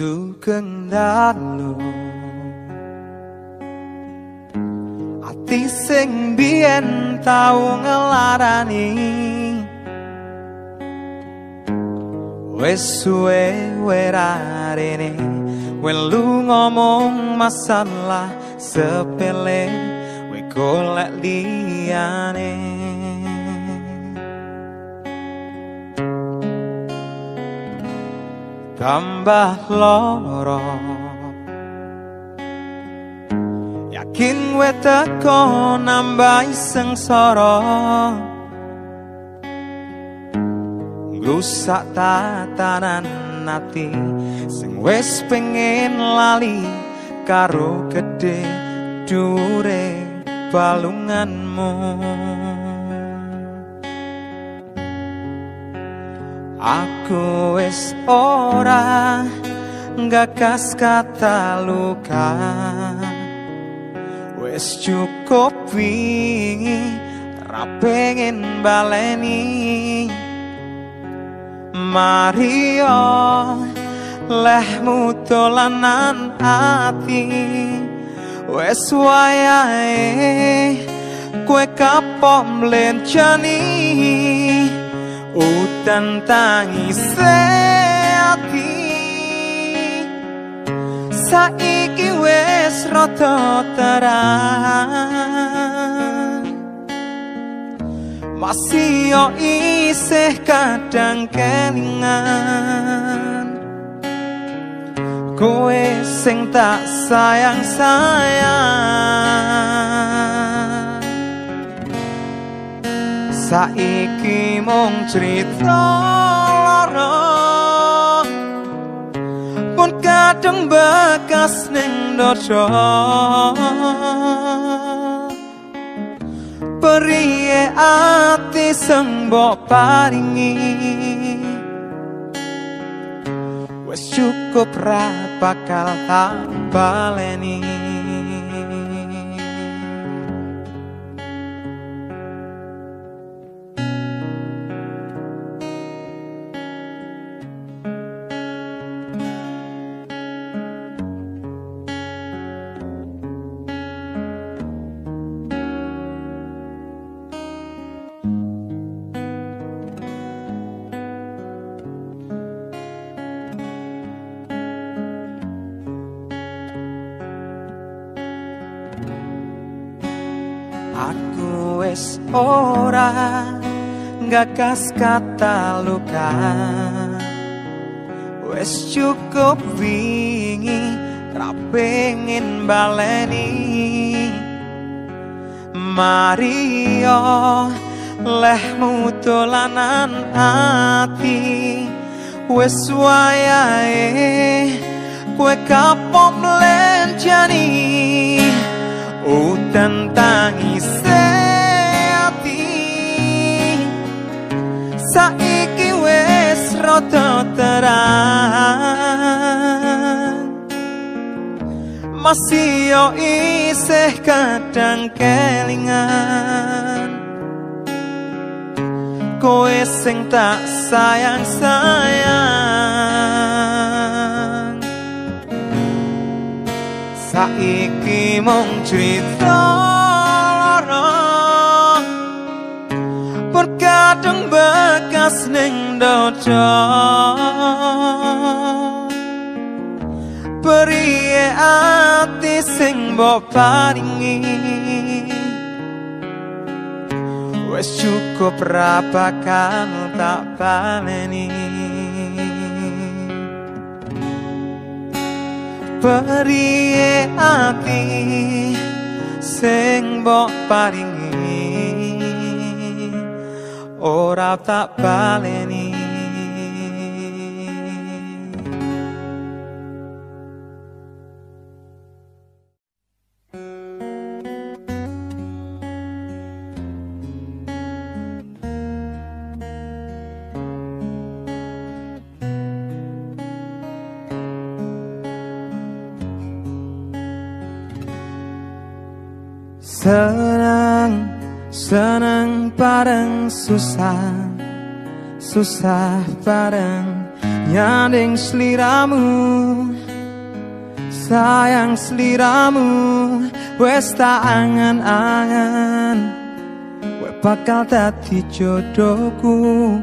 sugeng dalu ati sing biyen tau ngelarani. Wes suwe werarene welu ngomong masalah sepele we golek liyane tambah loro yakin we teko nambah sengsara ngrusak tatanan ati sing wis pengen lali karo gede dure balunganmu Aku wis ora gagas kata luka. Wis cukup wingi ra pengen baleni. Mario lehmu dolanan ati. Wes wayahe kue kapok mlencani Utan tangis ati Saiki wes rada terang. Masih yo isih kadang kelingan. Kowe sing tak sayang-sayang. Saiki mung cerita lara. Pun kadang bekas ning dojo Periye ati sing paringi? Wes cukup ra bakal tak baleni gagas kata luka. Wis cukup wingi ra pengen baleni. Mario lehmu dolanan ati. Wis wayahe kue kapok mlencani Utan tangis Saiki wis rada terang. Masih yo isih kadang kelingan. Kowe sing tak sayang-sayang. Saiki mung cerita Kadang bekas ning dojo. Periye ati sing paringi. Wes cukup ra bakal tak baleni. Periye ati sing paringi ora tak baleni susah Susah bareng Nyanding seliramu. Sayang seliramu Wes tak angan-angan. Wes bakal dadi jodohku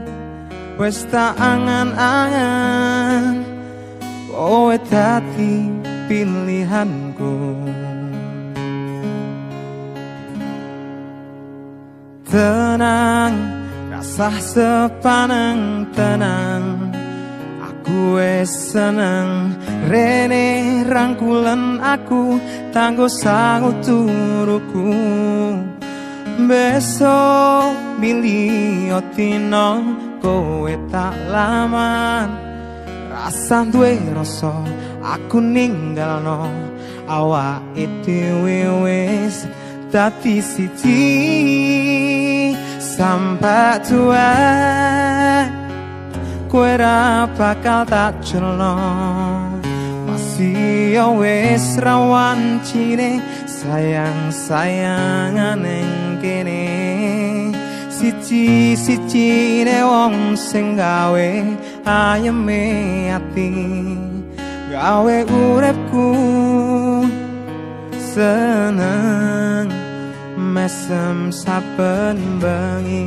Wes tak angan-angan. Kowe dadi pilihanku Tenang, rasa sepaneng tenang. Aku seneng Rene rangkulan aku Tanggo sangu turuku. Besok milih otino Kowe tak lama Rasa duwe rasa Aku ninggal no Awak itu wis Tati siji Sampai tua Kue ra bakal tak celno Masih wis rawan cine Sayang sayangan yang kene. Siji siji ne wong sing gawe ayeme ati. Gawe urepku seneng Mesem saben bengi.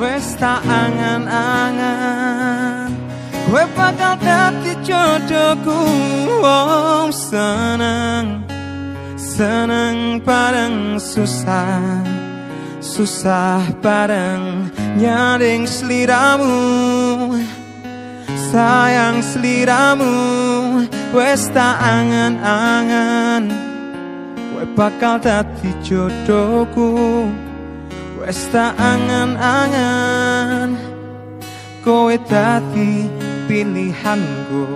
Wes tak angan-angan Gue bakal dati jodohku oh, Seneng Seneng bareng susah Susah bareng Nyaring seliramu. Sayang seliramu Wes tak angan-angan. Gue bakal dati jodohku Wes tak angan-angan. Kowe dadi pilihanku.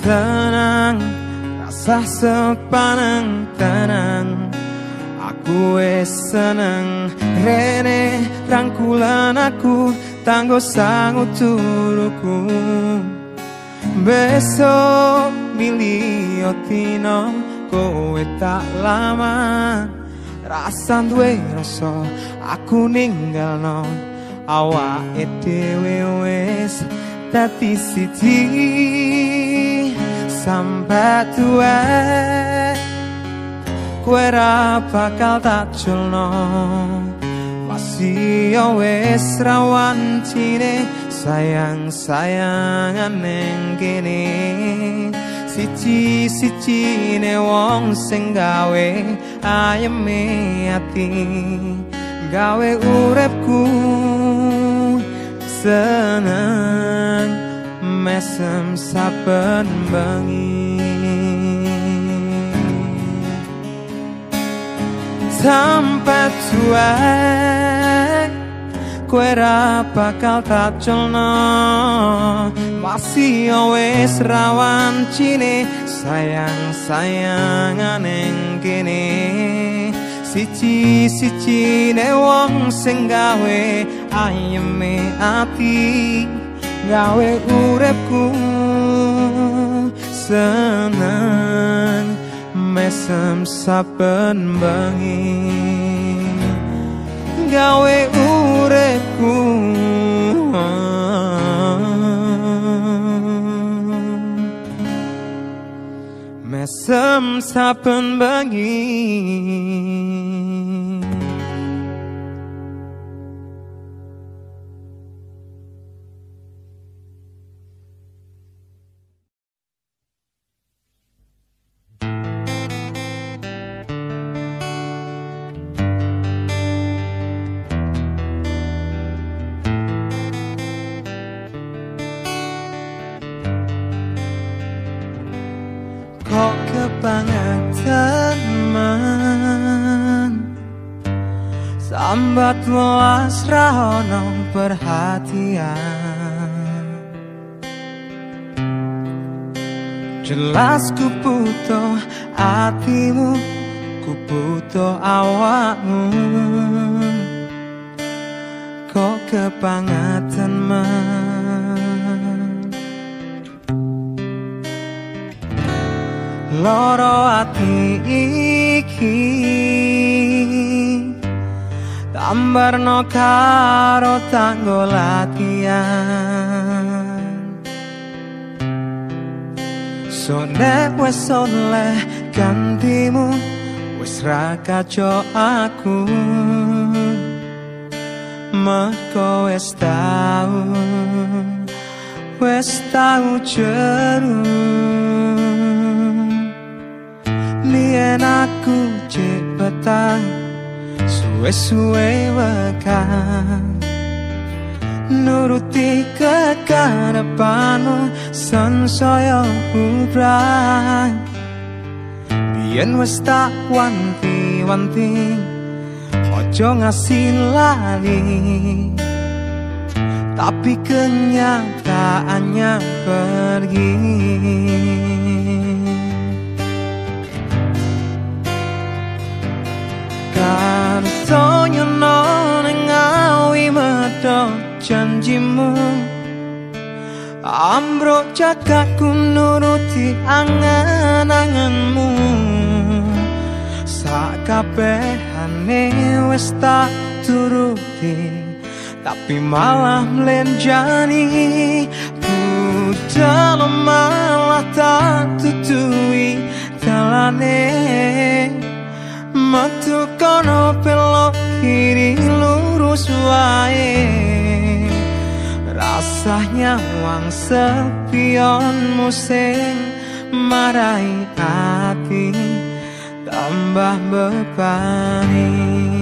Tenang Rasa sepaneng tenang Aku wes seneng Rene rangkulan aku Tanggo sangu turuku Besok milih otino Kowe tak lama. Rasa duwe rasa aku ninggal no Awak dhewe wis dadi siji Sampai tua Kue ra bakal tak culno Masih ya wis rawan cine Sayang-sayangan neng kene. Siji siji ne wong sing gawe ayeme ati gawe urepku seneng mesem saben bengi sampai tua Kue bakal tak colno Masih wis rawan cine Sayang-sayangan yang kene. Siji-siji ne wong sing gawe Ayeme ati Gawe urepku Seneng Mesem saben bengi gawe urepku mesem saben bengi kok kebangetan man? Sambat welas rahono perhatian. Jelas ku butuh hatimu ku butuh awakmu. Kok kebangetan man loro ati iki. Tambarno karo tanggo latihan. So nek wes oleh gantimu wes ra aku. Merko wes tau wes tau jeru Mien aku cek petang Suwe-suwe wekan Nuruti kekarepanmu Sansaya ubrang Bien wes tak wanti-wanti Ojo ngasih lali. Tapi kenyataannya pergi Karto nyono nengawi medo janjimu. Ambro cakapku nuruti angan-anganmu. Sakabehane wis tak turuti tapi malah melenjani. Budal malah tak tutui Talane Metu kono pelok kiri lurus wae. Rasanya wang sepion musing Marai hati tambah bebani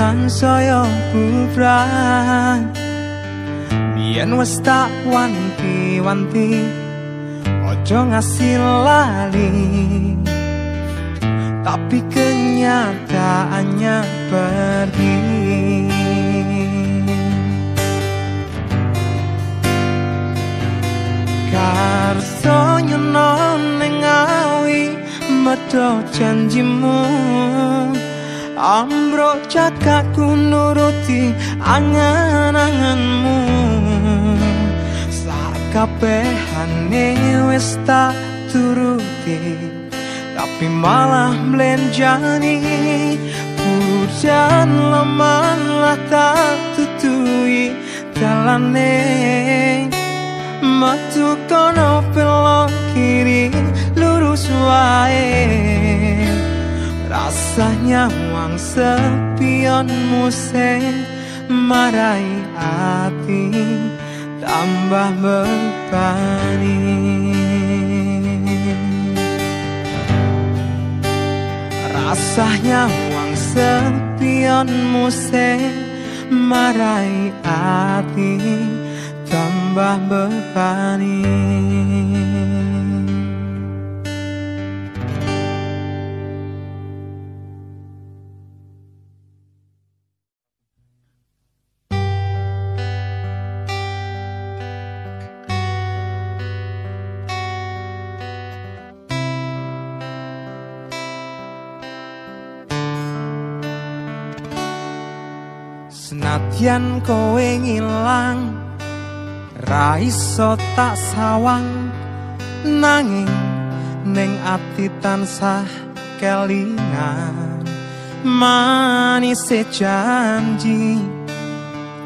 sansaya bubrang Biyen wis tak wanti-wanti Ojo ngasih lali. Tapi kenyataannya pergi. Karso nyono nengawi Medo janjimu Ambro cakapku nuruti angan-anganmu. Sakabehane wis tak turuti Tapi malah melenjani Hujan lemah lah tak tutui Dalane. Metu kono pelok kiri lurus wae Rasanya wang sepion museng Marai hati tambah bebani Rasanya wang sepion museng Marai hati tambah bebani Senadyan kowe ngilang Raiso tak sawang. Nanging ning ati tansah kelingan manis janji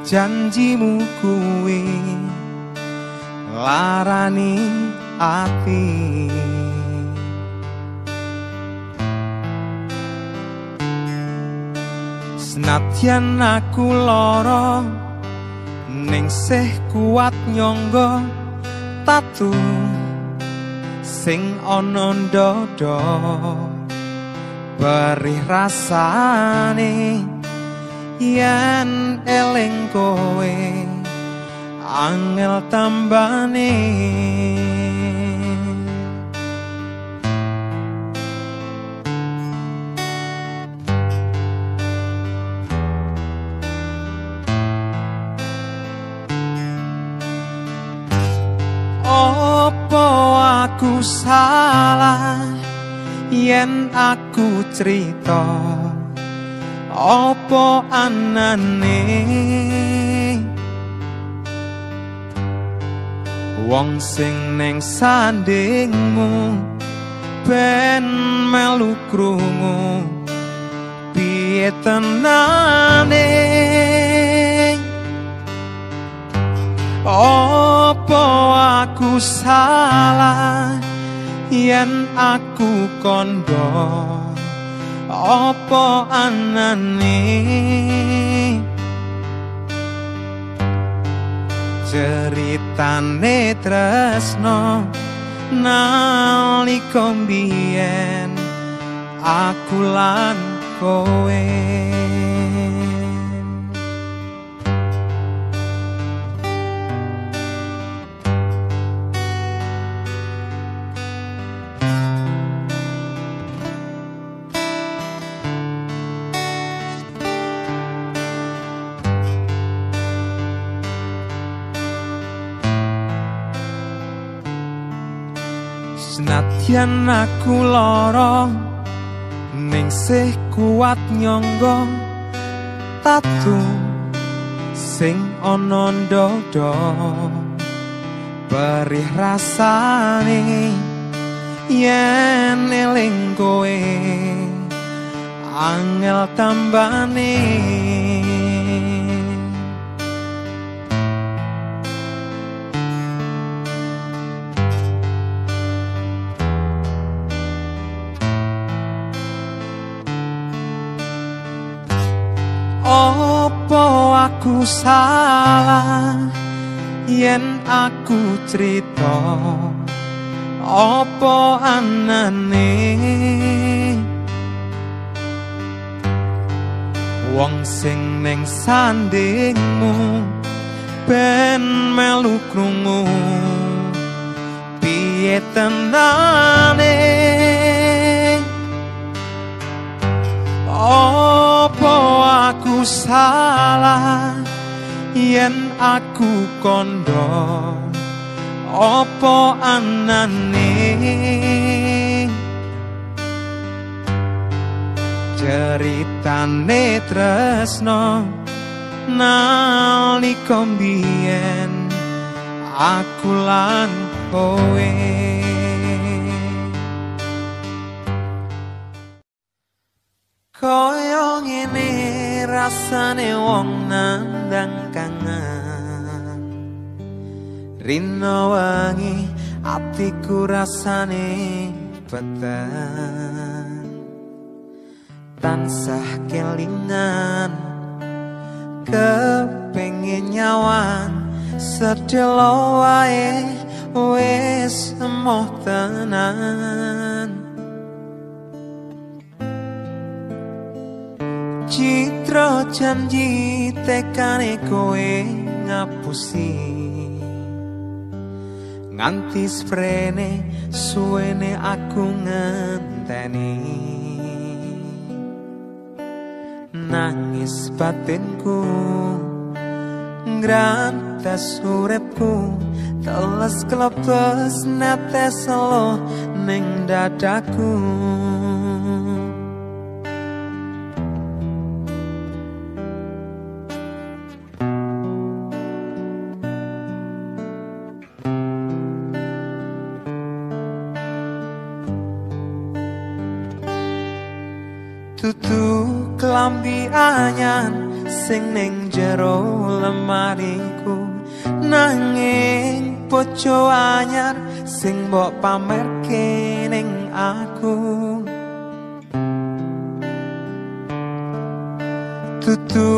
janjimu kuwi larani ati Senadyan aku lorong ning sih kuat nyonggo tatu sing ana ndodo perih rasane yen eling kowe angel tambane salah. Yen aku cerita Opo anane? Wong sing neng sandingmu ben melu krungu. Piye tenane? Opo aku salah yen aku kondo Opo anane? Ceritane tresno nalika mbiyen aku lan kowe Senadyan aku lara ning sih kuat nyangga tatu sing ana ndodo perih rasane yen eling kowe angel tambane salah. Yen aku cerita Opo anane? Wong sing ning sandingmu ben melu krungu. Piye tenane? Opo aku salah yen aku kondo Opo anane? Ceritane tresno nalika mbiyen aku lan kowe. Kaya ngene rasane wong nandang kangen. Rino wangi atiku rasane peteng. Tansah kelingan kepengin nyawan. Sedelo wae wis emoh tenan Citra janji tekane kowe ngapusi. Nganti sprene suwene aku ngenteni. Nangis batinku Ngrantes urepku Teles klepes netes lo ning dadaku anyan sing ning jero lemariku. Nanging poco anyar sing mbok pamerke ning aku. Tutu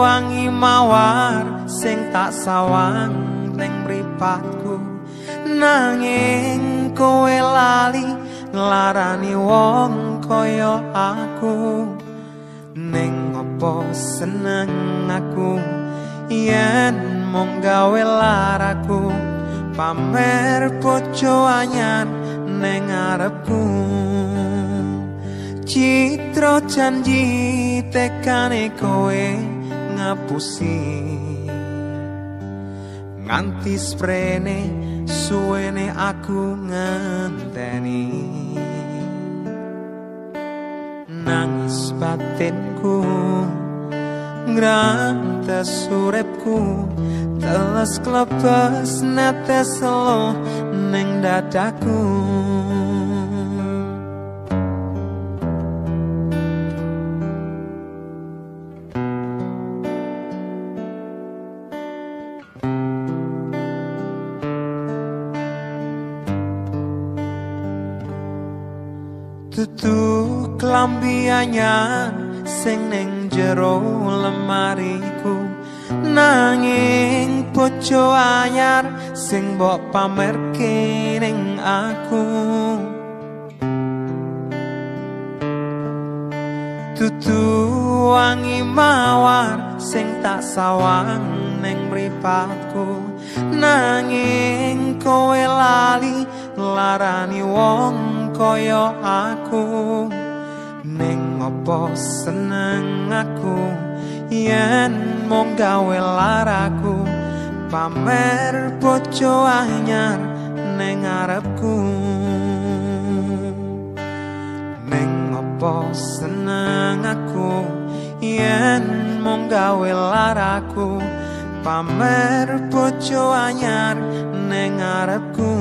wangi mawar sing tak sawang ning mripatku. Nanging kowe lali nglarani wong kaya aku opo seneng aku? Yen mung gawe laraku pamer bojo anyar ning arepku citra janji tekane kowe ngapusi. Nganti sprene suwene aku ngenteni nangis batinku. Ngrantes uripku teles klepes netes lo ning dadaku anyar sing ning jero lemariku. Nanging bojo anyar sing mbok pamerke ning aku. Tutu wangi mawar sing tak sawang ning mripatku. Nanging kowe lali larani wong kaya aku opo seneng aku? Yen mung gawe laraku pamer bojo anyar ning arepku ning opo seneng aku? Yen mung gawe laraku pamer bojo anyar ning arepku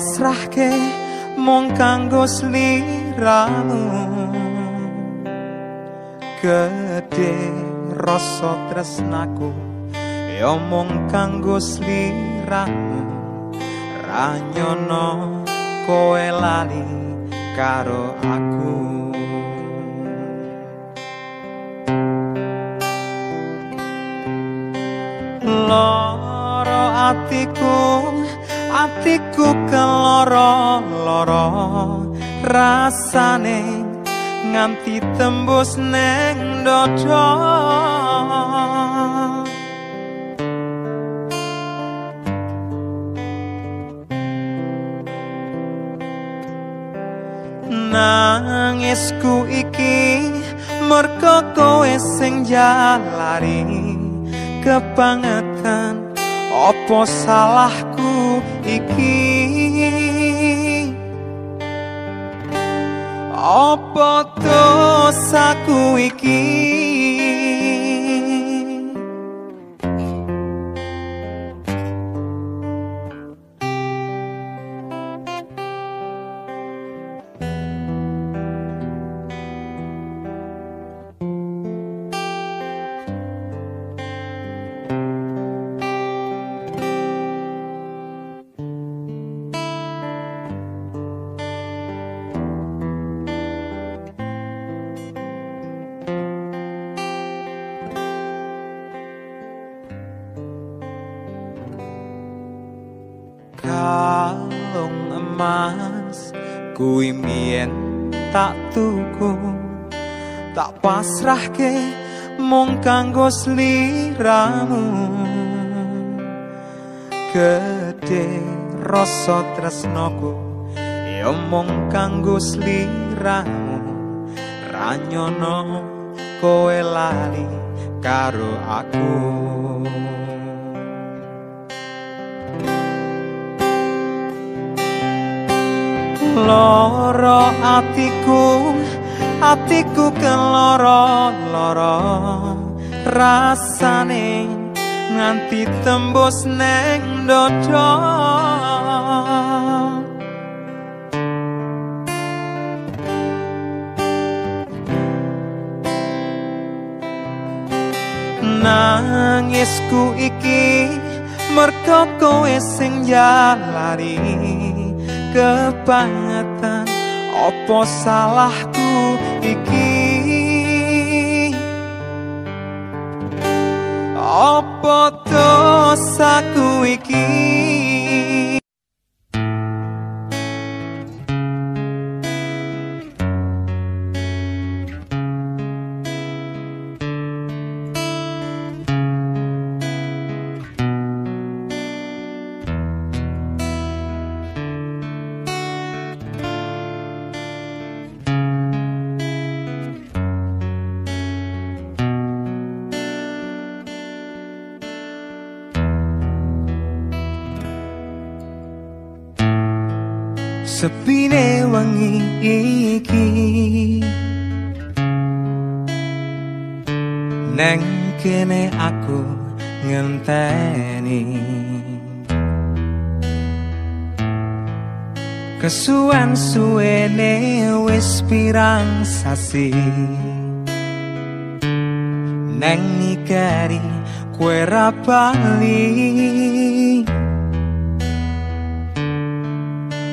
pasrahke mung kanggo sliramu. Gede rasa tresnaku ya mung kanggo sliramu. Ranyono kowe lali karo aku. Loro atiku atiku keloro-loro rasane nganti tembus neng dodo. Nangisku iki merko kowe sing jalari kebangetan opo salahku iki. Opo dosaku iki sliramu gede rasa tresnaku ya mung kanggo sliramu ranyono kowe lali karo aku. Loro atiku atiku keloro loro rasane nganti tembus neng dodo nangisku iki merko kowe sing jalari kebangetan. Opo salahku iki opo dosaku iki kesuwen suwene wis pirang sasi. Neng nikari kue rapali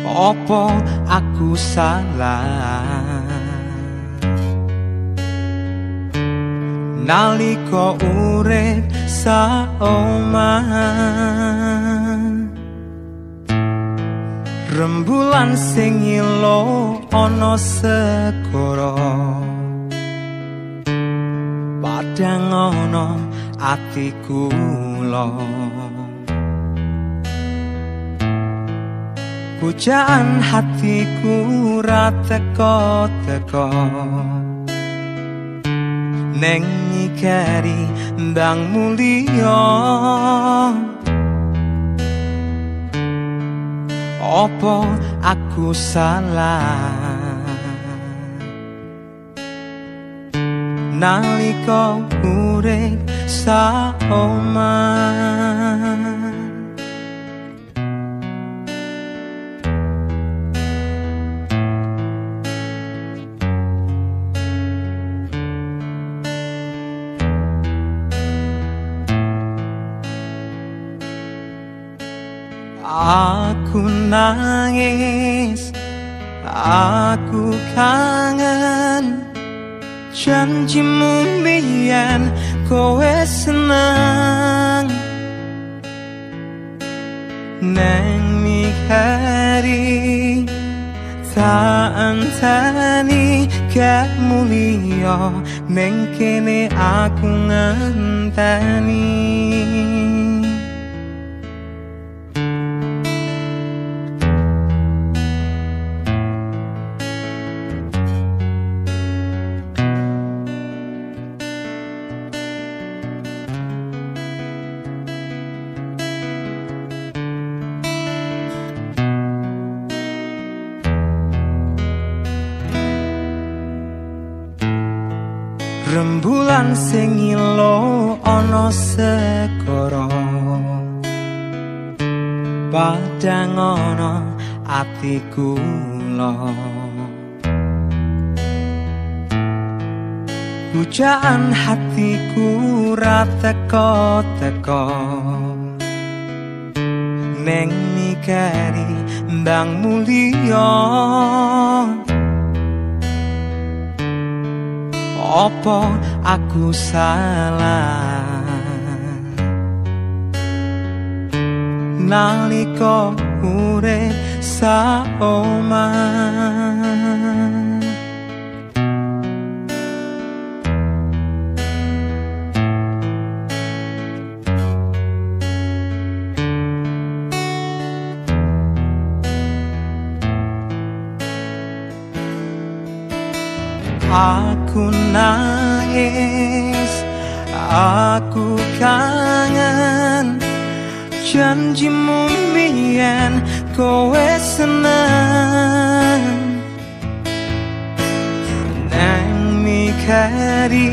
opo aku salah? Nalika urip saoman rembulan sing ilo ana sekoro padang ana atiku lo Pujaan hatiku rateko-teko Neng nyikari ndang mulia Opo aku salah? Nalika urip saoman Aku nangis Aku kangen Janjimu biyen kowe senang Neng mikari Tak antani gak mulia Neng kene aku ngenteni sekoro padang ana atiku lo Pujaan hatiku rateko-teko Neng mikari ndang mulia Opo aku salah Nalika urip saoman Aku nangis Aku kangen Janjimu biyen kowe seneng. Nang mikari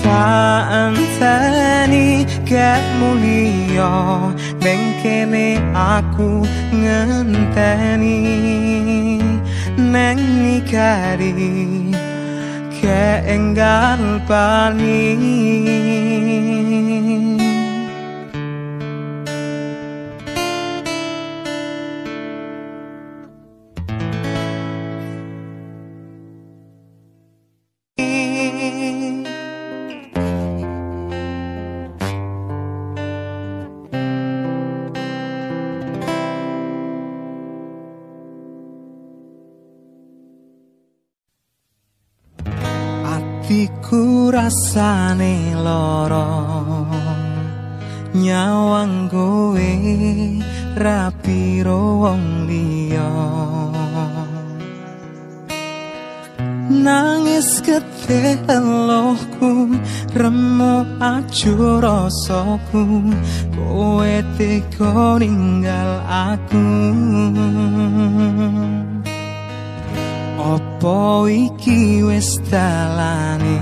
Tak anteni gak mulia Neng aku ngenteni. Neng mikari Ke enggal rasane loro Nyawang kowe rapiro wong liya. Nangis gede elohku Remo ajo rasaku Kowe tega ninggal aku. Opo iki wis dalane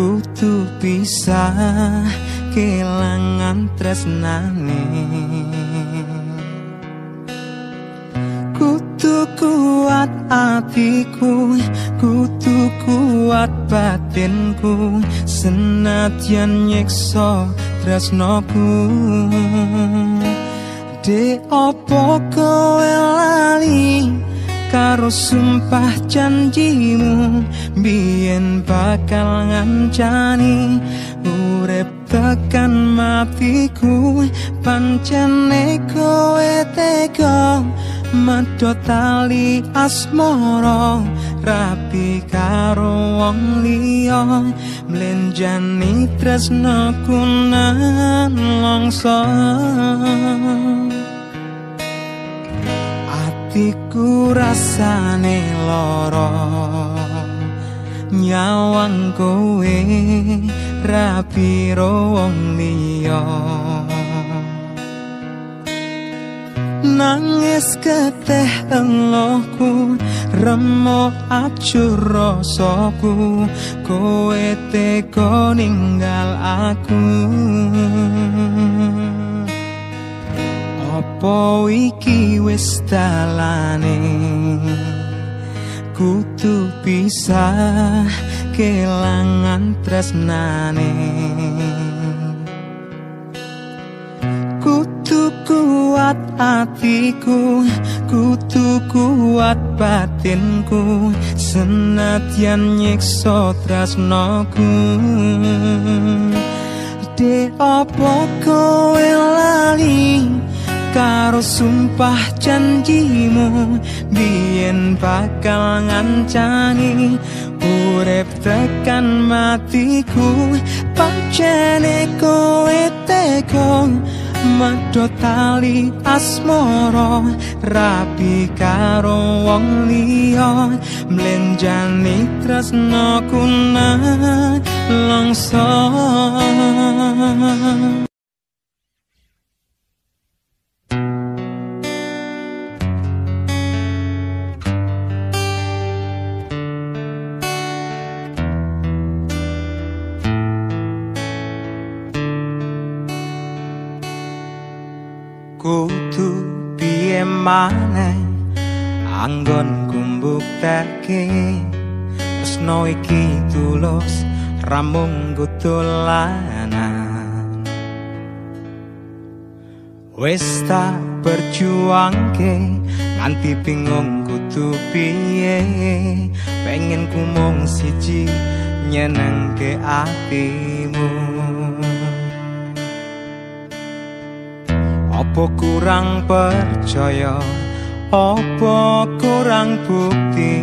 kutu bisa kelangan tresnane. Kutu kuat atiku kutu kuat batinku senadyan nyiksa tresnoku. De opo kowe lali karo sumpah janjimu biyen bakal ngancani urep tekan matiku. Pancene kowe tega medhot tali asmara rapi karo wong liya. Mlenjani tresno kunan longsor atiku rasane loro nyawang kowe rapi wong liya. Nangis keteh elohku remo acur rasaku. Kowe teko ninggal aku Apa iki wis dalane? Kutu bisa kelangan tresnane. Kutu kuat hatiku Kutu kuat batinku Senatian nyiksa tresnoku De opo kowe lali karo sumpah janjimu. Biyen bakal ngancani urip tekan matiku. Pancene kowe teko Mado tali asmoro rapi karo wong liya mlenjani tresno kuna longsor maneh. Anggon kumbuk teke tresno iki tulus ramung gutulanan wis tak berjuangke nganti bingung kudu piye. Pengen kumung siji nyenengke atimu Apa kurang percaya? Apa kurang bukti?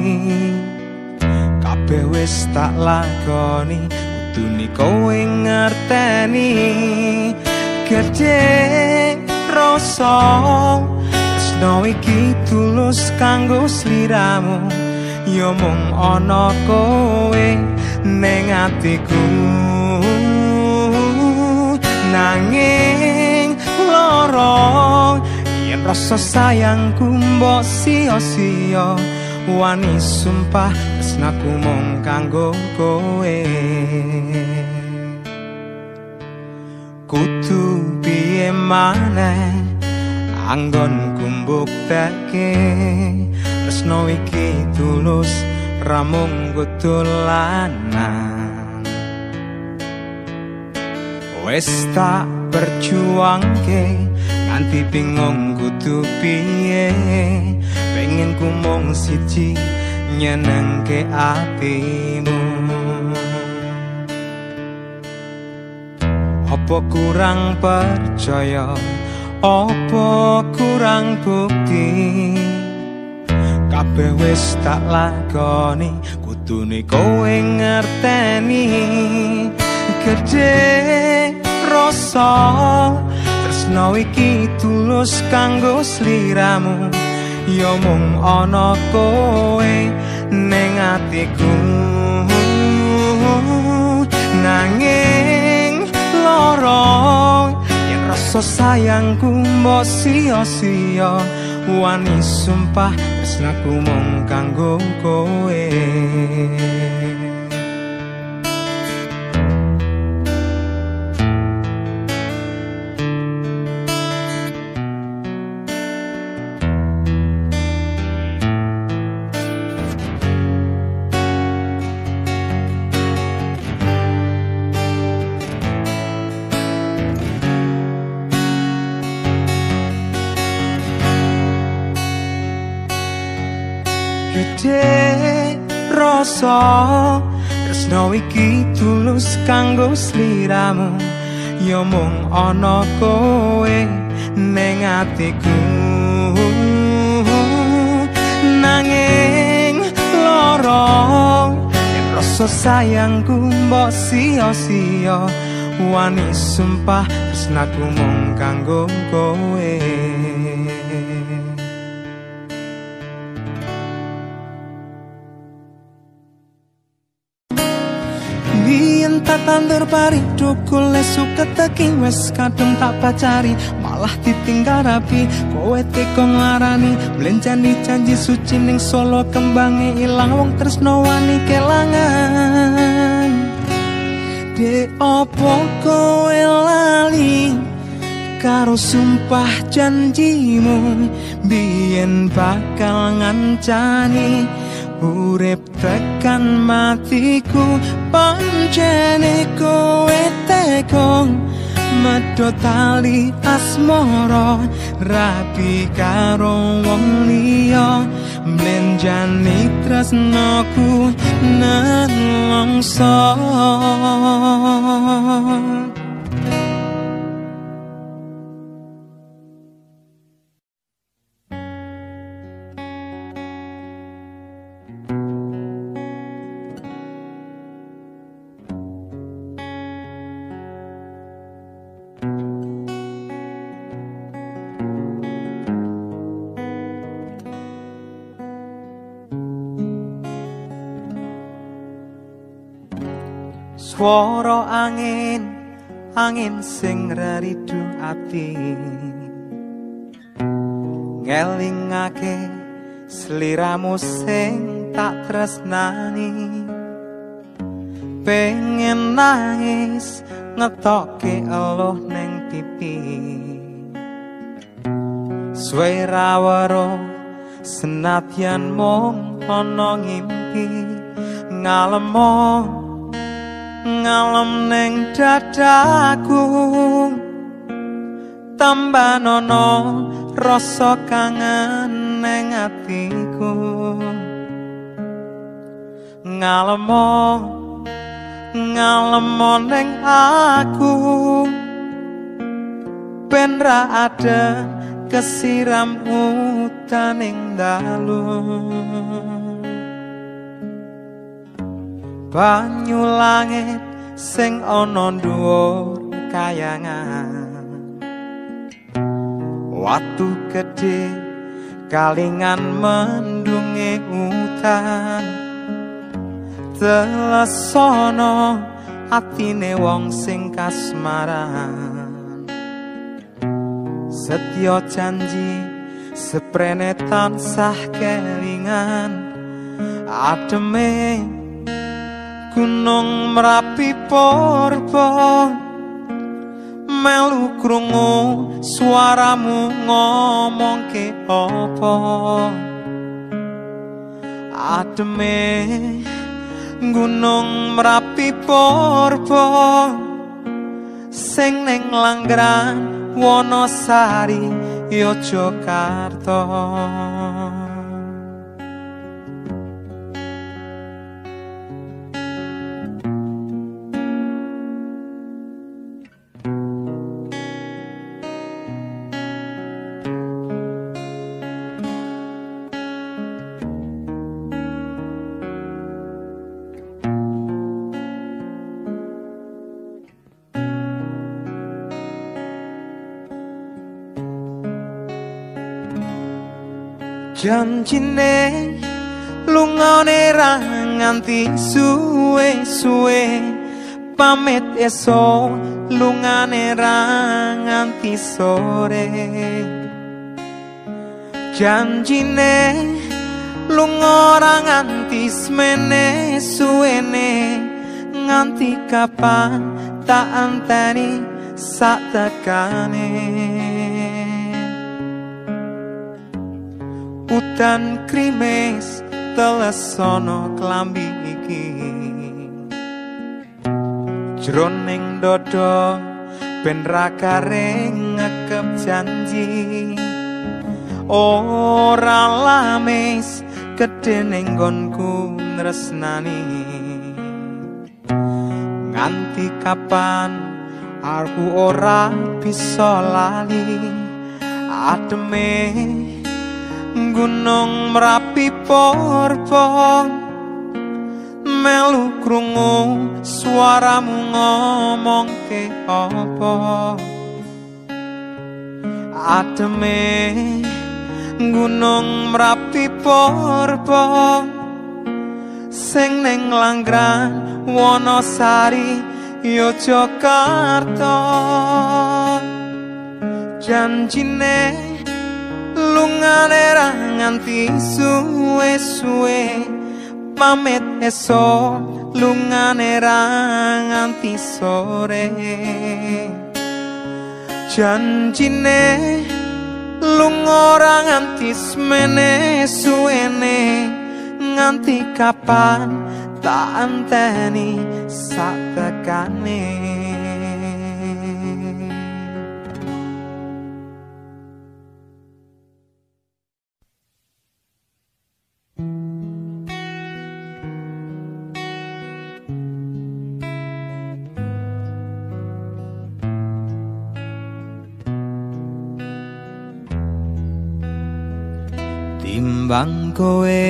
Kabeh wis tak lakoni Kudune kowe ngerteni. Gede rasa Tresno iki tulus kanggo sliramu. Ya mung ana kowe ning atiku. Nanging loro yen rasa sayangku mbok sia-sia. Wani sumpah tresnaku mung kanggo kowe. Kutu piye maneh? Anggon kumbuk teke. Tresno iki tulus ramung gutulanan wis tak berjuangke nganti bingung kudu piye. Pengen ku mung siji nyenengke atimu. Apa kurang percaya? Apa kurang bukti? Kabeh wis tak lakoni kudune kowe ngerteni. Gede rasa tresno iki tulus kanggo sliramu. Ya mung ana kowe ning atiku. Nanging loro yen rasa sayangku mbok sia-sia. Wani sumpah tresnaku mung kanggo kowe gede rasa. Tresno iki tulus kanggo sliramu. Ya mung ana kowe ning atiku. Nanging lara rasa sayangku mbok sia-sia. Wani sumpah tresnaku mung kanggo kowe tandur pari Dukul lesu keteki Wes kadung tak pacari Malah ditinggal rapi Kowe teko nglarani Melenjani janji suci ning solo Kembangi ilang wong tresno wani kelangan. De opo kowe lali Karo sumpah janjimu? Biyen bakal ngancani Urip tekan matiku pancene kowe teko medho tali asmara rapi karo wong liya. Mlenjani tresnaku nelongso swara angin angin sing raridu ati. Ngelingake sliramu sing tak tresnani. Pengen nangis ngetoke eluh neng pipi. Swara waro senadyan mung ana ngimpi. Ngalemong ngalem neng dadaku. Tambah nono rasa kangen neng atiku. Ngalemo ngalemo neng aku. Penra ada kesiram utaning dalu banyu langit sing ana dhuwur kayangan. Watu gedhe kalingan mendunge utan telesono atine wong sing kasmaran. Setya janji seprene tansah kelingan. Ademe gunung merapi porpo melu krungu suaramu ngomong ke opo ademe gunung merapi porpo sing neng langgran wonosari yogyakarta janjine lungane ra nganti suwe-suwe pamit eso lungane ra nganti sore. Janjine lunga ra nganti semene suwene. Nganti kapan tak anteni sak tekane udan krimis telesono klambi iki. Jroning dodo ben rakaring ngekep janji. Ora lamis gedhe ning nggonku tresnani nganti kapan aku ora bisa lali? Ademe gunung merapi porpo melu krungu suaramu ngomong ke apa? Ademe gunung merapi porpo sing neng langgran wonosari yo Jakarta janjine lungane ra nganti suwe-suwe. Pamit esok lungane ra nganti sore. Janjine lunga ora nganti semene suwene. Nganti kapan tak anteni sak tekane timbang kowe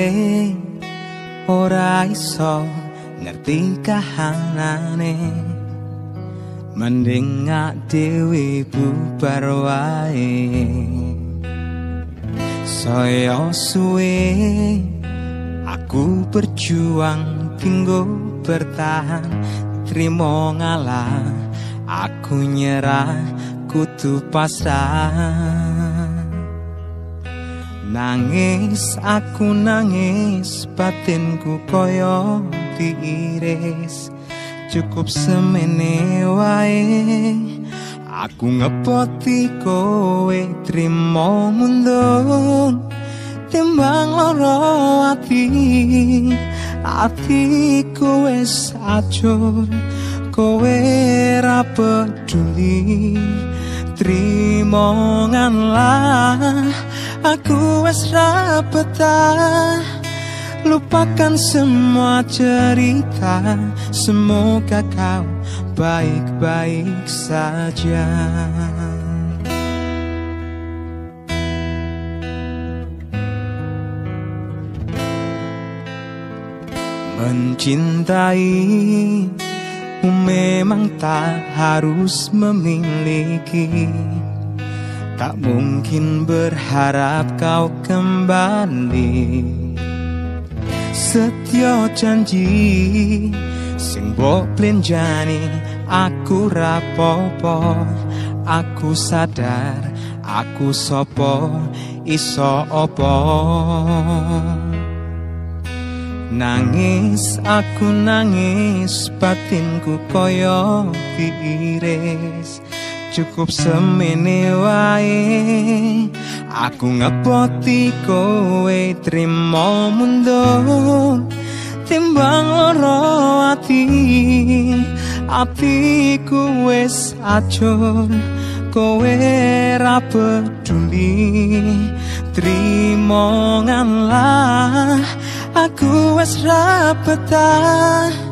ora iso ngerti kahanane mending dewi bubar wae. Saya suwe aku berjuang tinggo bertahan. Terima ngalah aku nyerah kutu pasrah Nangis aku nangis batinku koyo diiris. Cukup semene wae Aku ngepoti kowe trimo mundur Timbang loro ati. Atiku wis acur Kowe ra peduli. Trimo nganlah Aku wes rapetah Lupakan semua cerita. Semoga kau baik-baik saja. Mencintai memang tak harus memiliki Tak mungkin berharap kau kembali. Setyo janji Sing bok plenjani Aku rapopo. Aku sadar Aku sopo Iso opo. Nangis aku nangis Batinku koyo diiris cukup semene wae. Aku ngepoti kowe trimo mundur. Timbang loro ati atiku wis acur. Kowe ra peduli trimo nganlah aku wis ra betah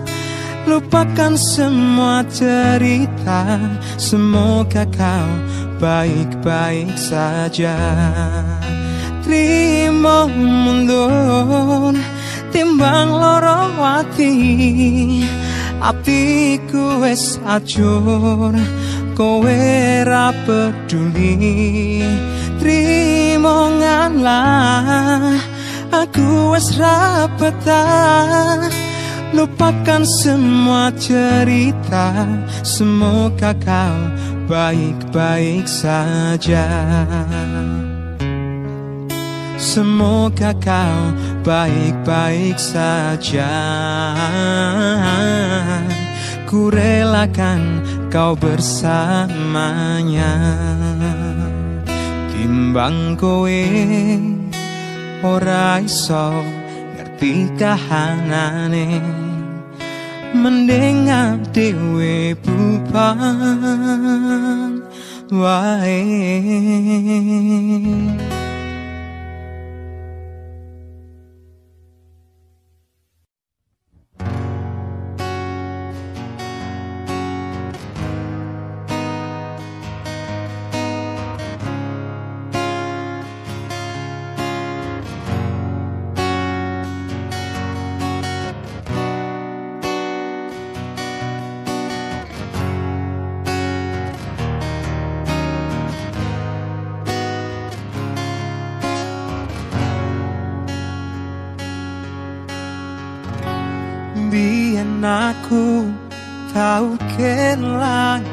Lupakan semua cerita. Semoga kau baik-baik saja. Terima mundur. Timbang loro hati Atiku wes acur. Kowe ra peduli. Terima ngalah Aku wes ra Lupakan semua cerita Semoga kau baik-baik saja. Semoga kau baik-baik saja. Ku relakan kau bersamanya. Timbang kowe ora iso ngerti kahanane mendengar dewe bupan wae aku tau kelangan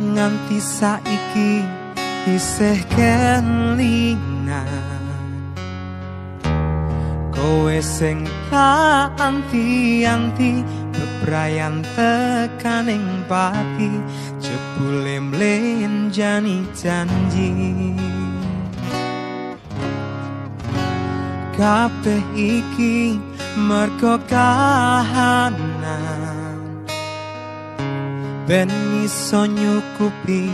nganti saiki isih kelingan. Kowe sing tak anti-anti bebrayan tekaning pati jebule mlenjani janji. Kabeh iki mergo kahanan. Ben iso nyukupi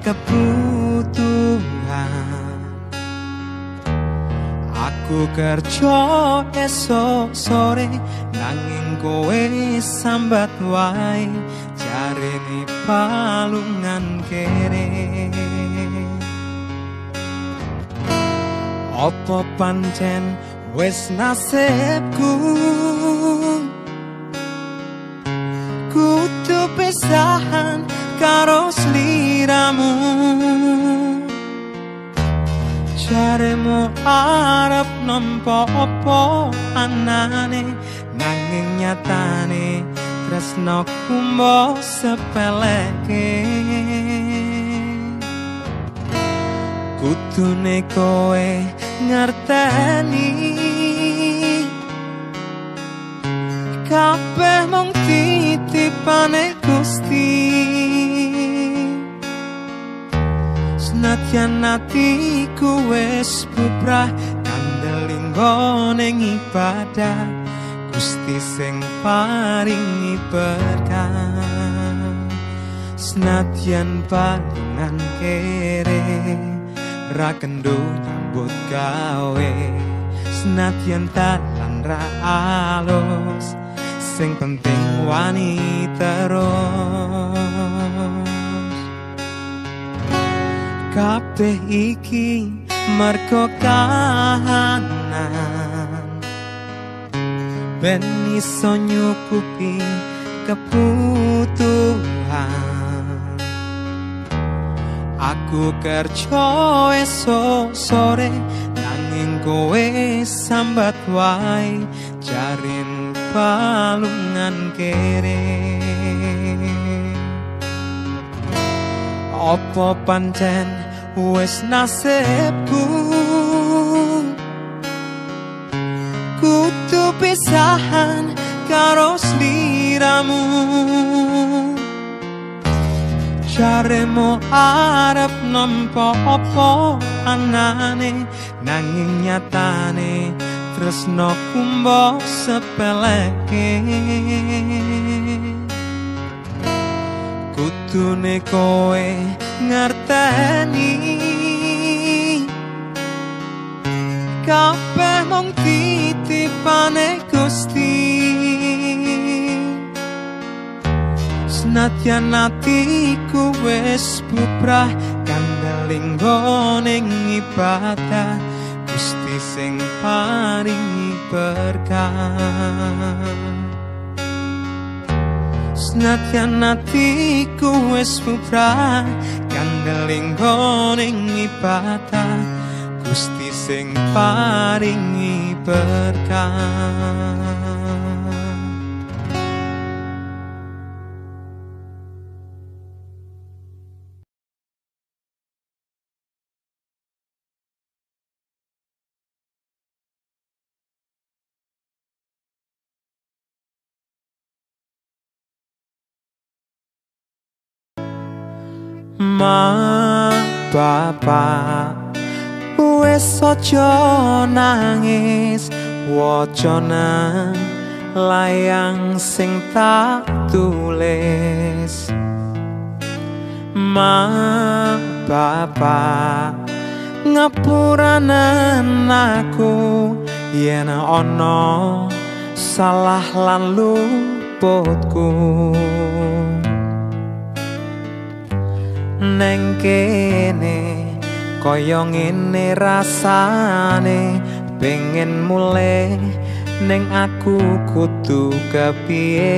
kebutuhan. Aku kerja esok sore nanging kowe sambat wae jarene palungan kere. Apa pancen wis nasibku. Kutu pisahan karo sliramu. Jaremu arep nampa apa anane Nanging nyatane tresnoku mbok sepeleke. Kutune kowe ngerteni kabeh mung titipane Gusti. Senadyan atiku wis bubrah kandeling ning ibadah. Gusti sing paringi berkah. Senadyan palungan kere ra kendo nyambut gawe. Senadyan talan ra sing penting wani terus kabeh iki mergo kahanan. Ben iso nyukupi kebutuhan. Aku kerja esok sore nanging kowe sambat wae jarin palungan kere. Apa pancen wis nasibku? Kutu pisahan karo sliramu. Jaremu arep nampa apa anane nanging nyatane tresno kumbo sepeleke. Kutune kowe ngerteni Kabeh mung titipane Gusti. Senadyan atiku wis bubrah kandeling ning ibadah sing paringi berkah. Senadyan atiku wis bubrah kandeling ning ibadah Gusti sing paringi berkah Ma bapak. Wis aja nangis waca nang layang sing tak tulis. Ma bapak ngapuranen aku yen ana salah lan luputku neng kene kaya ngene rasane pengen mulai. Neng aku kudu kepiye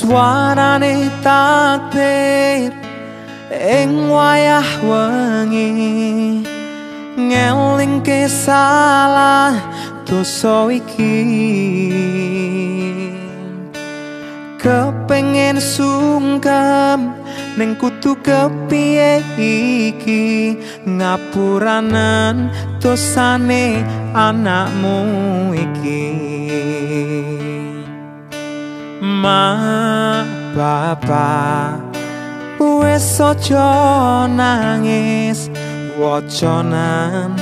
Suarane takdir ing wayah wengi ngeling ke salah dosa iki. Kepengen sungkem ning kutu kepiye iki ngapuranan dosane anakmu iki ma bapak wes aja nangis wacanan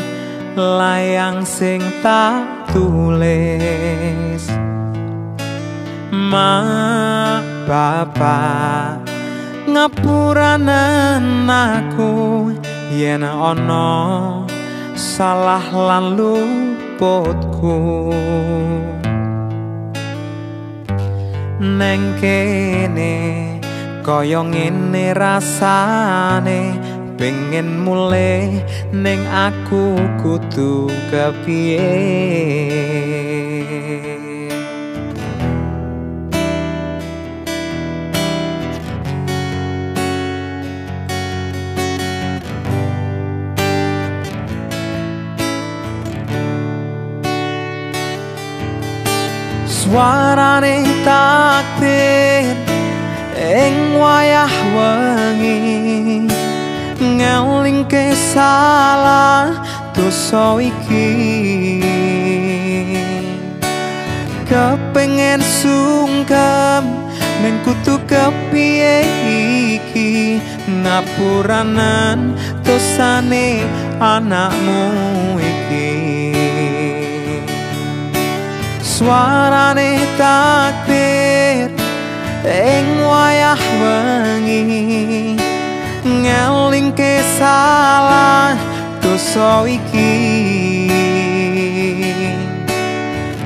layang sing tak tulis. Ma bapak ngapuranan aku yen ana salah lan luputku neng kene kaya ngene rasane. Pengen mulai ning aku kudu kepiye Suarane takdir ing wayah wengi. Ngelingke salah dosa iki. Kepengen sungkem ning kutu kepiye iki? Ngapuranan dosane anakmu suarane takdir ing wayah wengi. Ngelingke salah dosa iki.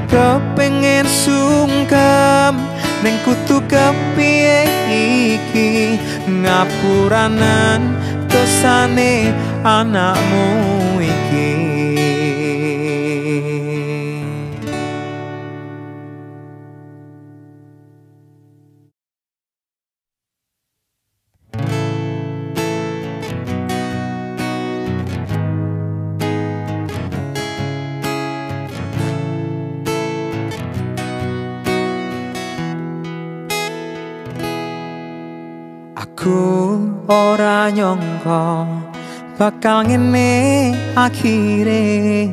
Kepengen sungkem ning kutu kepiye iki? Ngapuranan dosane anakmu nyongko bakal ngene akhire.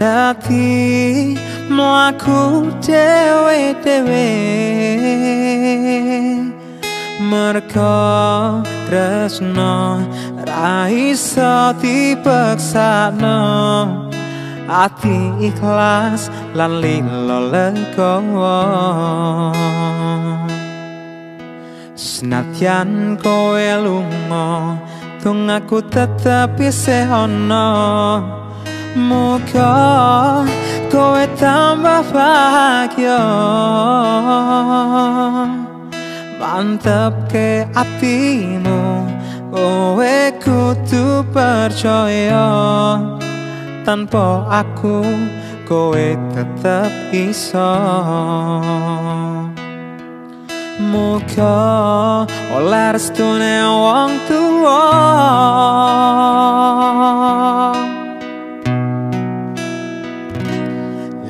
Dadi mlaku dewe-dewe merga tresno ra iso dipeksano ati ikhlas lan lilo legowo Senatian kowe lunga tung aku tetep isih ana Muga kowe tambah bahagia. Mantep ke atimu kowe kudu percaya. Tanpa aku kowe tetep iso Muka oleh restune wong tua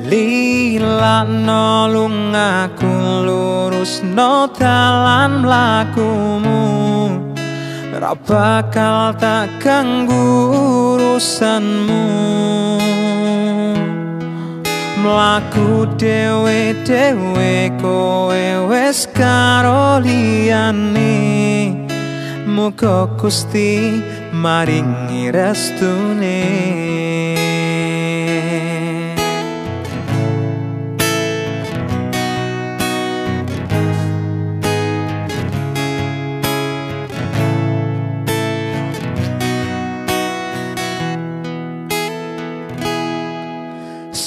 Lila no lungaku lurus no dalan lakumu. Ra bakal tak ganggu urusanmu mlaku dewe dewe kowe wes karo liyane. Muga Gusti maringi restune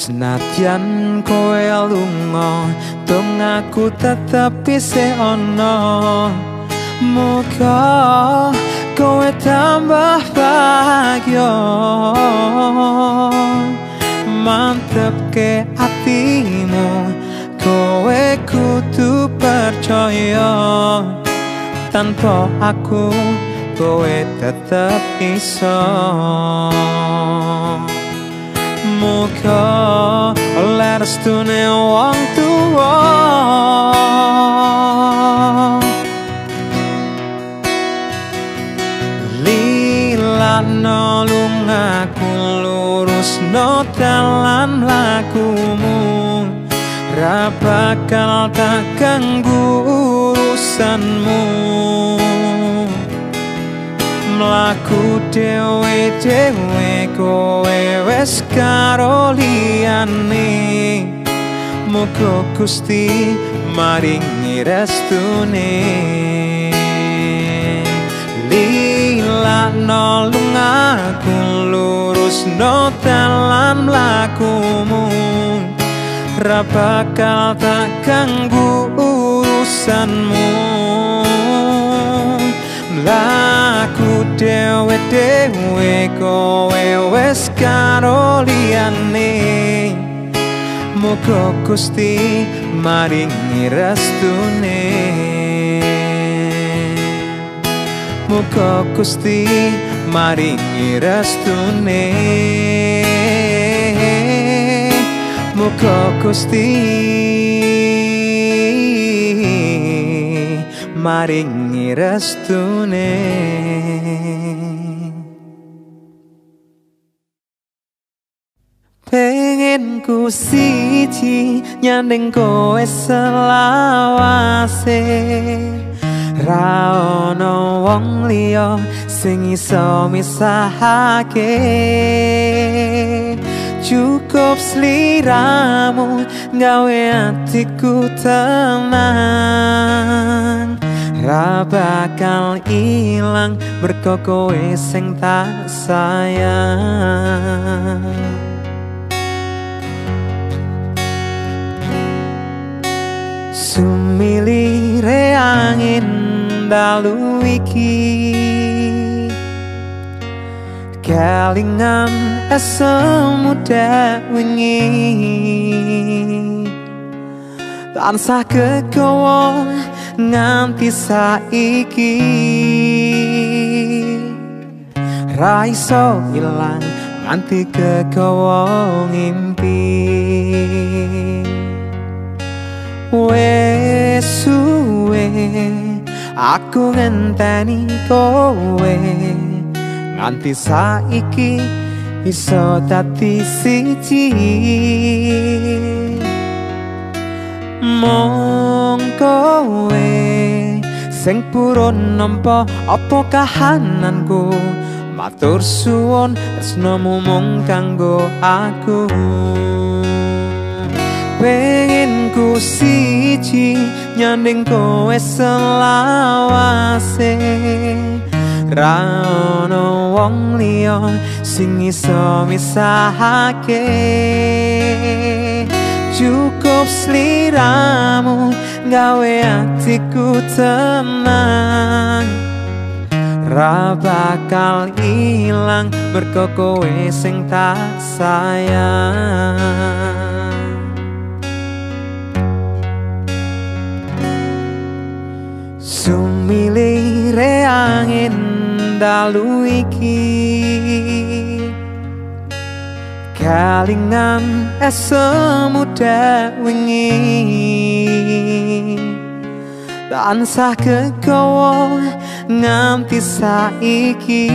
Senadyan kowe lunga Tung aku tetep isih ana Muga kowe tambah bahagia. Mantep ke hatimu Kowe kudu percaya. Tanpa aku kowe tetep iso muka oleh restune wong tuwa lilano lungaku lurus no dalam lakumu. Ra bakal tak ganggu urusanmu Mlaku dewe dewe kowe wes karo liyane. Muga Gusti maringi restune. Lila nolong aku lurus no dalam lakumu. Ra bakal tak ganggu urusanmu Laku dewe dewe kowe wes karo liyane. Muga Gusti maringi restune. Muga Gusti maringi restune. Muga Gusti maringi restune Pengen ku siji nyanding kowe selawase. Ra ono wong liya sing iso misahake. Cukup sliramu gawe atiku tenang Ra bakal ilang mergo tak sayang. Sumilire angin dalu iki. Kelingan esemuda wingi Tansah kegawa nganti saiki Ra iso ilang nganti kegawa ngimpi. Wes suwe aku ngenteni kowe nganti saiki iso dadi siji. Mong kowe. Sing purun nampa apa kahananku? Matur suwun tresnamu mung kanggo aku. Pengen ku siji nyanding kowe selawase. Ra ono wong liya sing iso misahake. Cukup sliramu gawe atiku tenang. Ra bakal ilang mergo kowe sing tak sayang. Sumilire angin dalu iki. Kalingan esemuda wingi Tansah kegawa nganti saiki.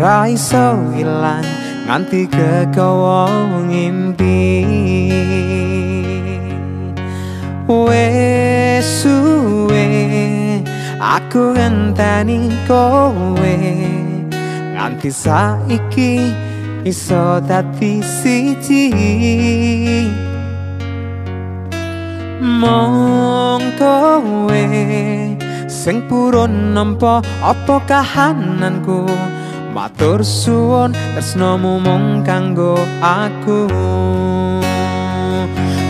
Ra iso ilang nganti kegawa ngimpi Wes suwe aku ngenteni kowe nganti saiki iso dadi siji mong kowe sing purun nampa apa kahananku? Matur suwun tresnamu mung kanggo aku.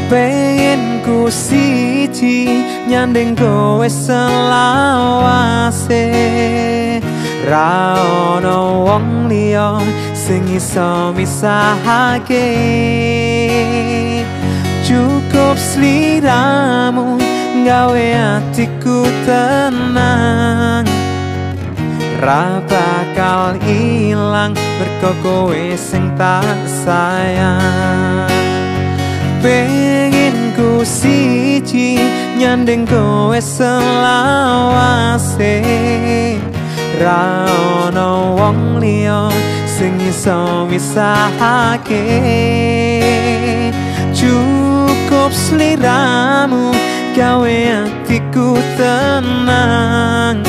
Pengen ku siji nyanding kowe selawase. Ra ono wong liya sing iso misahake cukup sliramu gawe hatiku tenang. Ra bakal ilang sing tak sayang. Pengen ku siji nyanding kowe selawase. Ra ono wong liya sing iso misahake Cukup sliramu gawe hatiku tenang.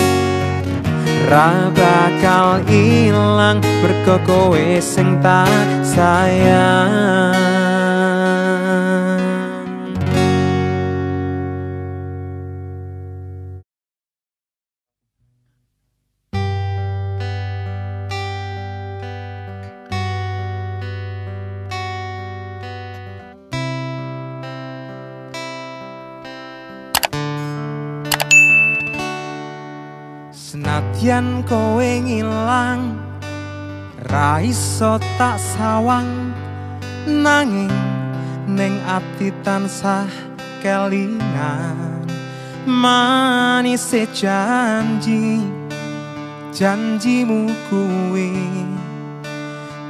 Ra bakal ilang mergo kowe sing tak sayang Senadyan kowe ngilang Ra iso tak sawang. Nanging ning ati tansah kelingan Manis janji Janjimu kuwi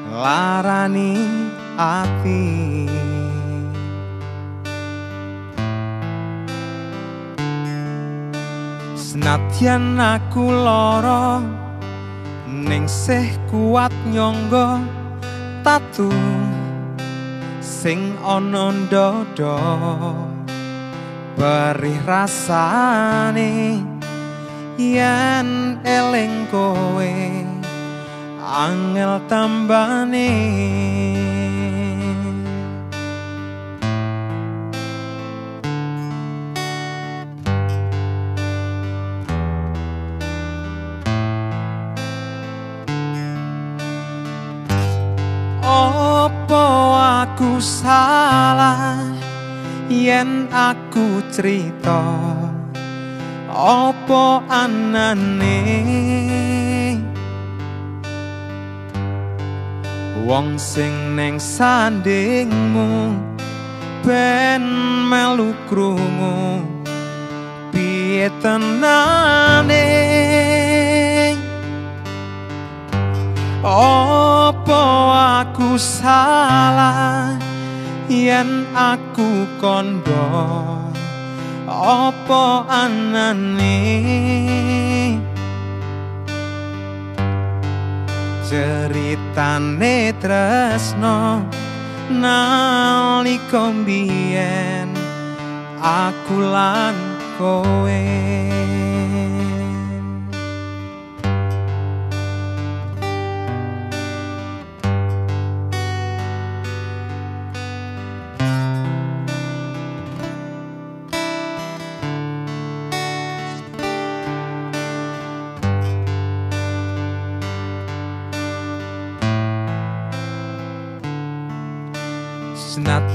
Larani ati Senadyan aku lara ning sih kuat nyangga tatu sing ana ndada. Perih rasane yen eling kowe angel tambane aku salah yen aku cerita Opo anane? Wong sing neng sandingmu ben melu krungu piye tenane Opo aku salah? Yen aku kondo Opo anane? Ceritane tresno nalika mbiyen aku lan kowe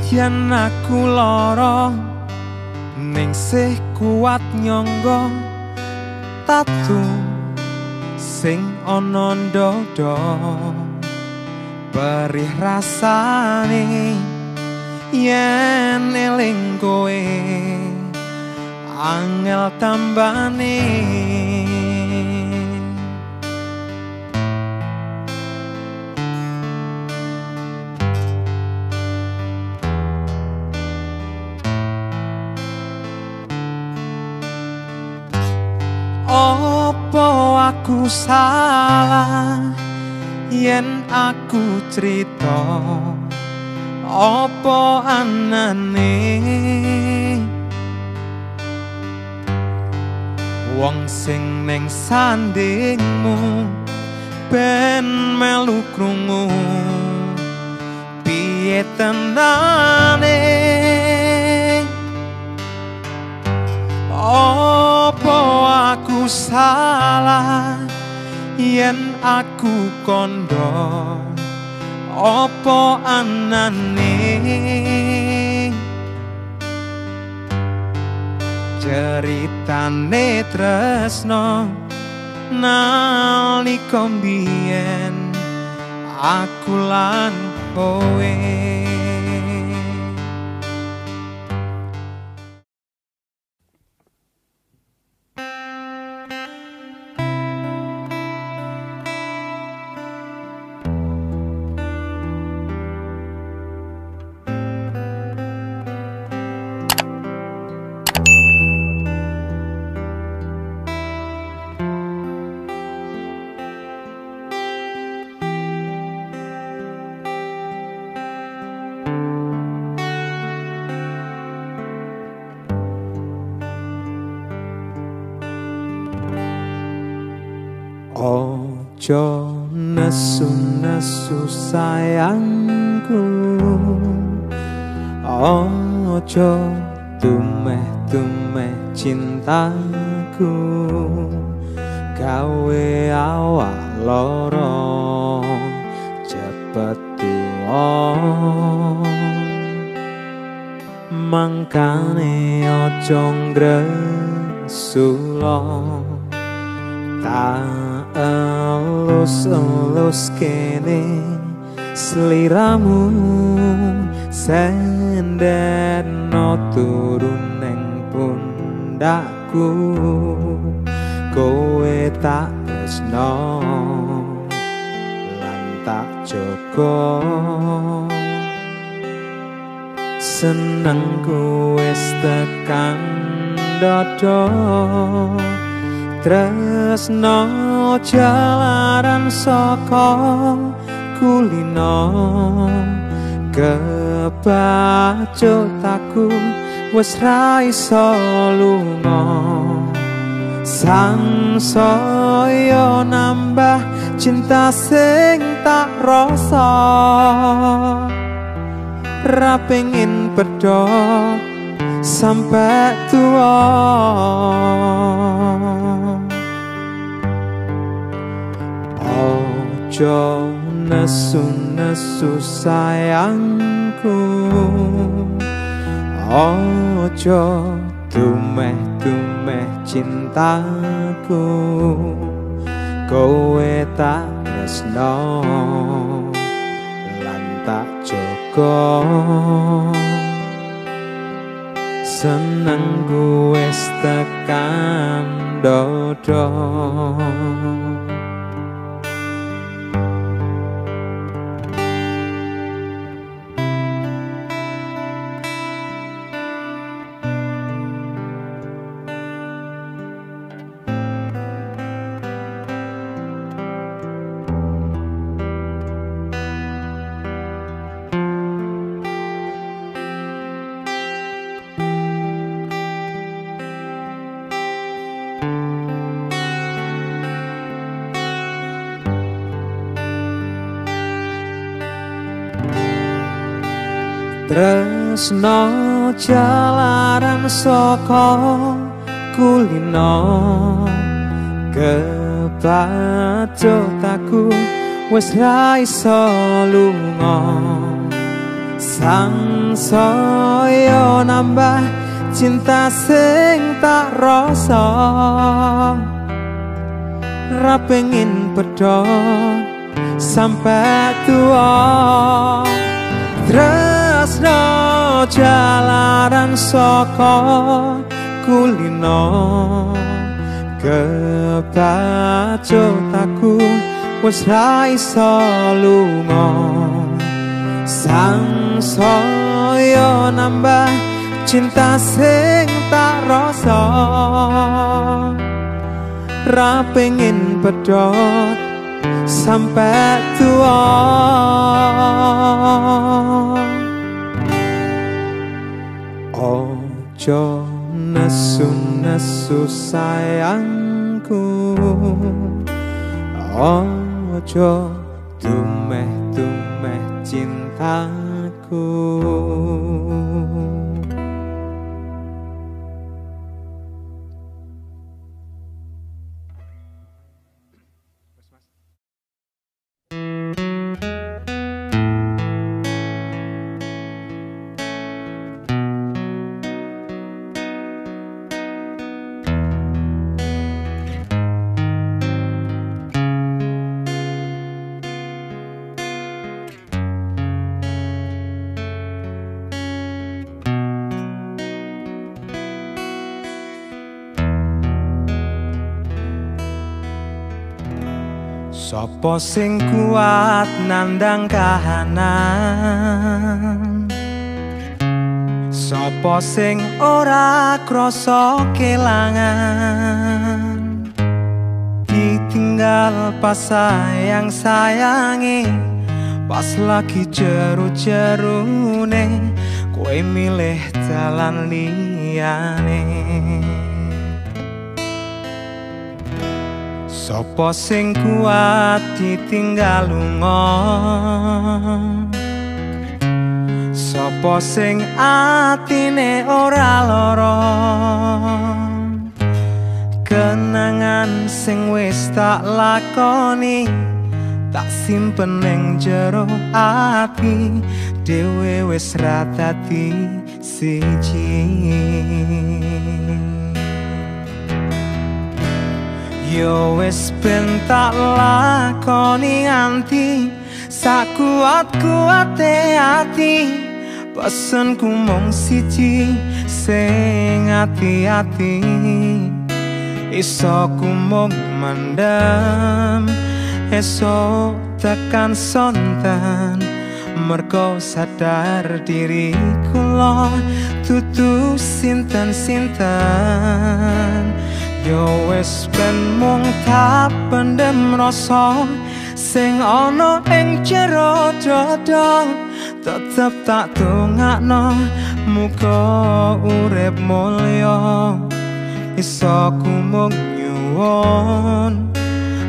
Senadyan aku lara ning sih kuat nyangga tatu sing ana ndada perih rasane yen eling kowe. Angel tambane aku salah yen aku cerita Opo anane? Wong sing neng sandingmu ben melu krungu. Piye tenane? Opo aku salah yen aku kondo Opo anane? Ceritane tresno nalika mbiyen aku lan kowe sayangku. Ojo tumeh-tumeh cintaku Gawe awak loro cepet tuwa. Mangkane ojo ngresula Tak elus-elus kene Seliramu Sendeno turun neng pundakku. Kowe tak tresno Lan tak joko Seneng wis tekan dodo Tresno jalaran saka kulino. Kebacut aku wis ra iso lunga. Sang saya nambah cinta sing tak rasa. Ra pengen pedot sampai tua. Ojo nesu-nesu sayangku. Ojo tumeh-tumeh cintaku. Kowe tak tresno lan tak jogo Seneng gue tekan dodo Tresno jalaran saka kulino. Kebacut aku wis ra iso Sang saya nambah cinta sing tak rasa. Ra pengen pedot sampai tua Tresno jalaran saka kulino Kebacut aku wis ra iso lunga. Sang saya nambah cinta sing tak rasa. Ra pengen pedot sampai tua Ojo nesu-nesu sayangku. Ojo tumeh-tumeh cintaku Sopo sing kuat nandang kahanan? Sopo sing ora krasa kelangan? Ditinggal pas sayang sayangi Pas lagi jeru-jerune Kue milih jalan liyane Sopo sing kuat ditinggal lunga? Sopo sing atine ora lara? Kenangan sing wis tak lakoni Tak simpen ning jero ati. Dewe wis ratati siji Yo wis ben tak lakoni nganti sakuat-kuate ati. Pesenku mung siji sing ati-ati. Iso ku mung mandam esok tekan sontan. Mergo sadar diri kula tutu sinten-sinten Yo wis ben mung tak pendem rasa sing ana ing jero dada tetep tak dongakno muga urip mulya. Iso kumung nyuwun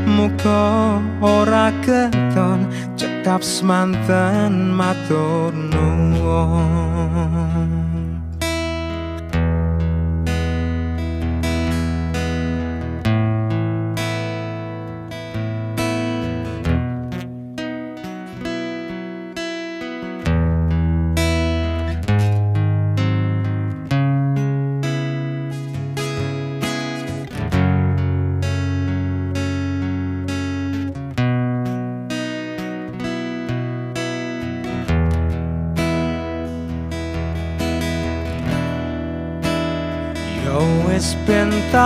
muga ora keton cekap semanten matur nuwun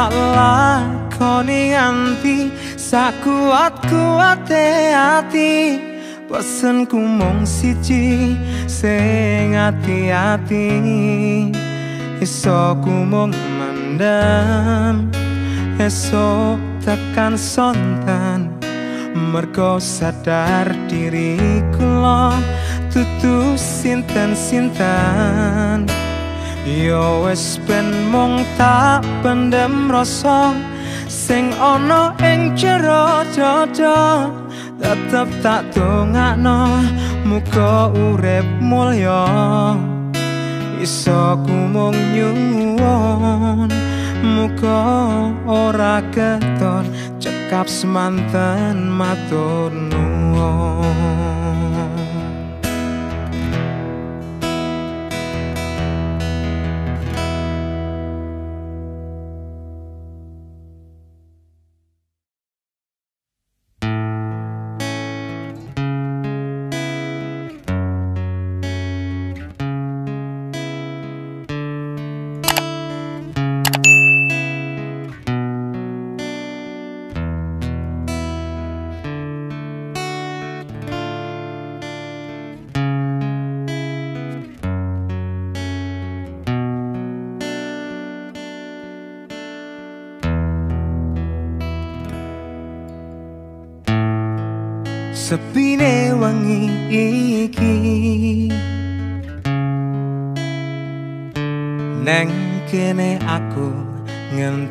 tak lakoni nganti sakuat-kuate ati. Pesenku mung siji sing ati-ati. Iso ku mung mandam esok tekan sontan. Mergo sadar diri kula tutu sinten-sinten Yo wis ben mung tak pendem rasa sing ana ing jero dada tetep tak dongakno muga urip mulya. Iso ku mung nyuwun muga ora keton cekap semanten matur nuwun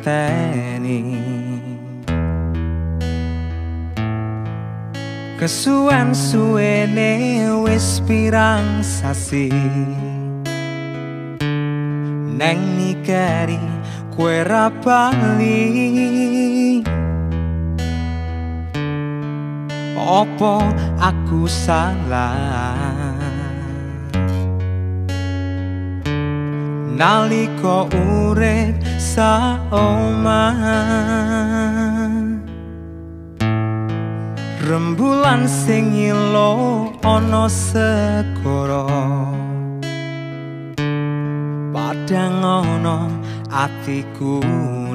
ngenteni kesuwen suwene wis pirang sasi. Neng nikari kue rapali opo aku salah naliko urip sa rembulan sing ilo ana segara. Padang ana atiku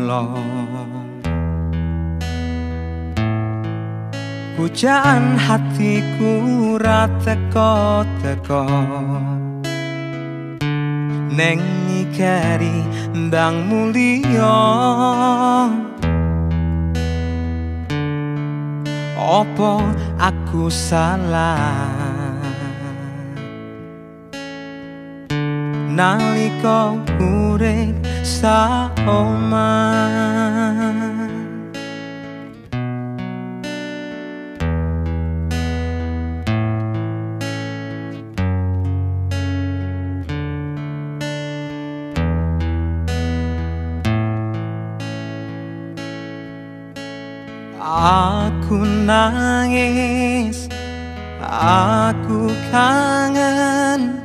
loh pujaan hatiku rateko teko neng ikari ndang mulia opo aku salah? Nalika urip sa Aku nangis. Aku kangen.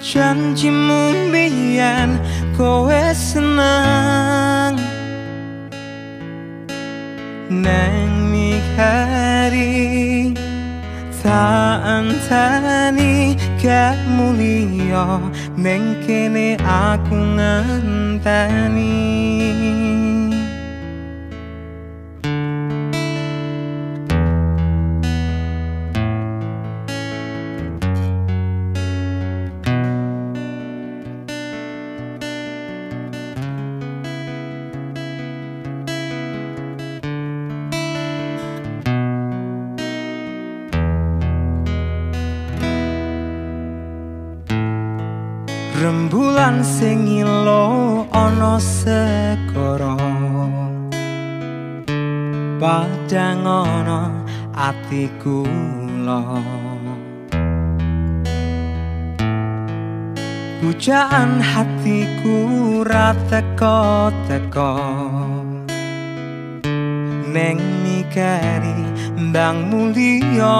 Janjimu biyen kowe senang Neng mikari Tak antani gak mulia Neng kene aku ngenteni ana segara padang ana atiku lo Pujaan hatiku rateko teko Neng mikari ndang mulia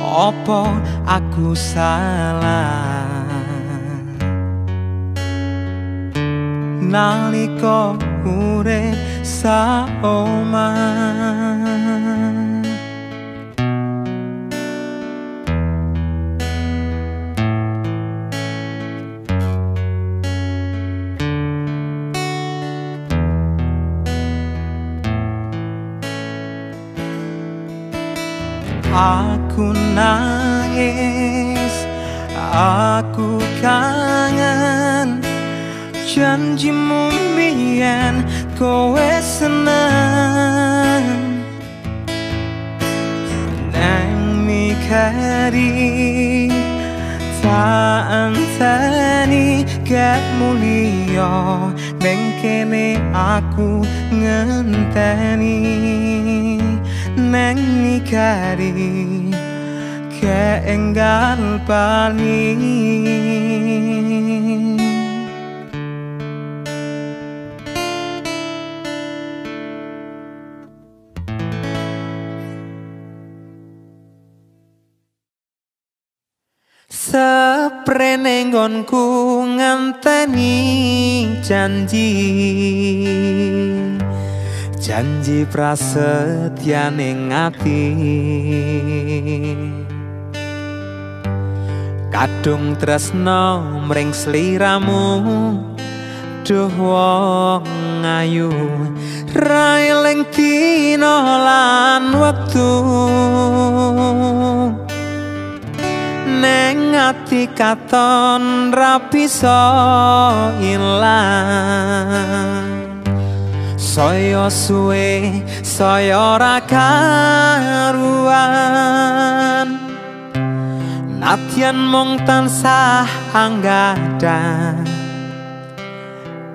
opo aku salah nalika urip saomah Aku nangis Aku kangen Janjimu biyen kowe seneng. Nang mikari Tak antani gak mulia Neng kene aku ngenteni. Neng nikari keenggal pali Seprene nggonku nganteni janji. Janji prasetyane ngati. Kadung tresno mring sliramu. Duh wong ayu railing dina lan wektu neng ati katon rapi so ilang. Saya suwe saya ora karuan. Natyan mung tansah anggada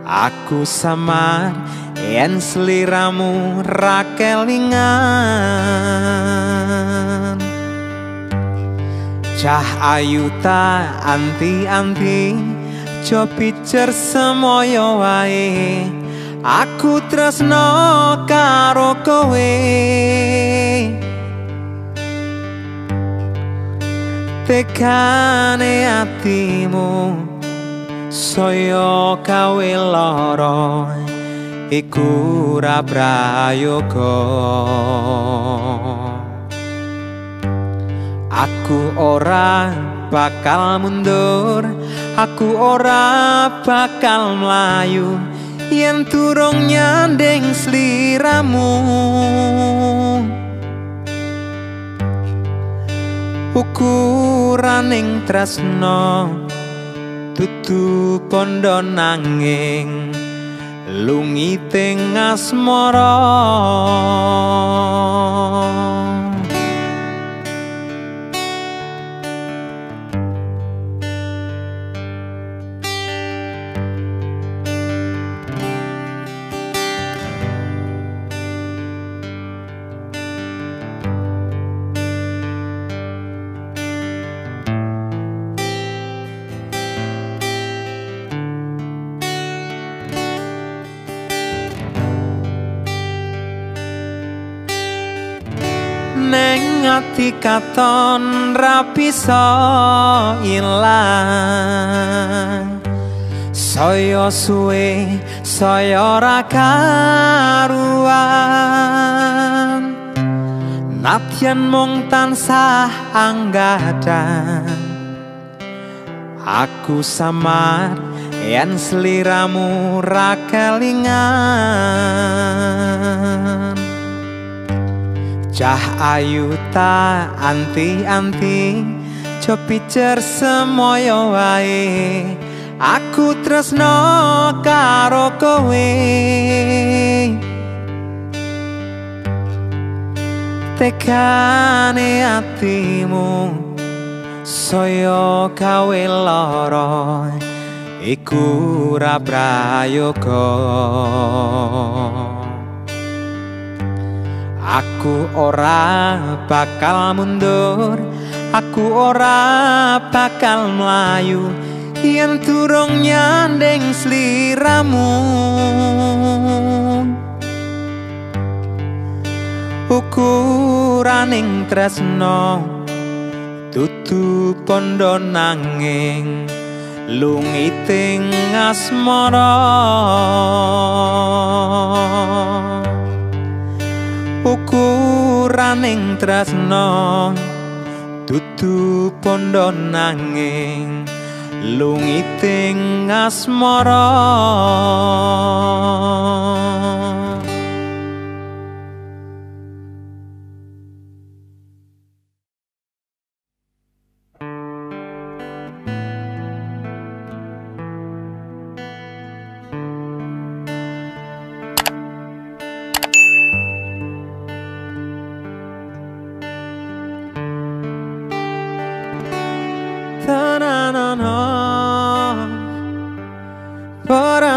Aku samar yen sliramu rakelingan Cah ayu ta anti-anti Jo picer semoyo wae. Aku tresno karo kowe. Tekane atimu saya kawe lara iku ra prayoga aku ora bakal mundur aku ora bakal mlayu. Yen turung nyandeng sliramu. Ukuraning tresno tutu pondo nanging lungiting asmara ati katon rapi so ilang. Saya suwe saya ora karuan. Natyan mung tansah anggadan. Aku samar yen sliramu ra kelingan Cah ayu ta anti-anti Copicer semoyo wae. Aku tresno karo kowe. Tekane atimu Soyo kawe loro Iku rabrayoga Aku ora bakal mundur Aku ora bakal melayu Yen turung nyandeng sliramu. Ukuraning tresno Tutu pondo nanging Lungiting asmara ukuraning tresno dudu pondo nanging lungiting asmara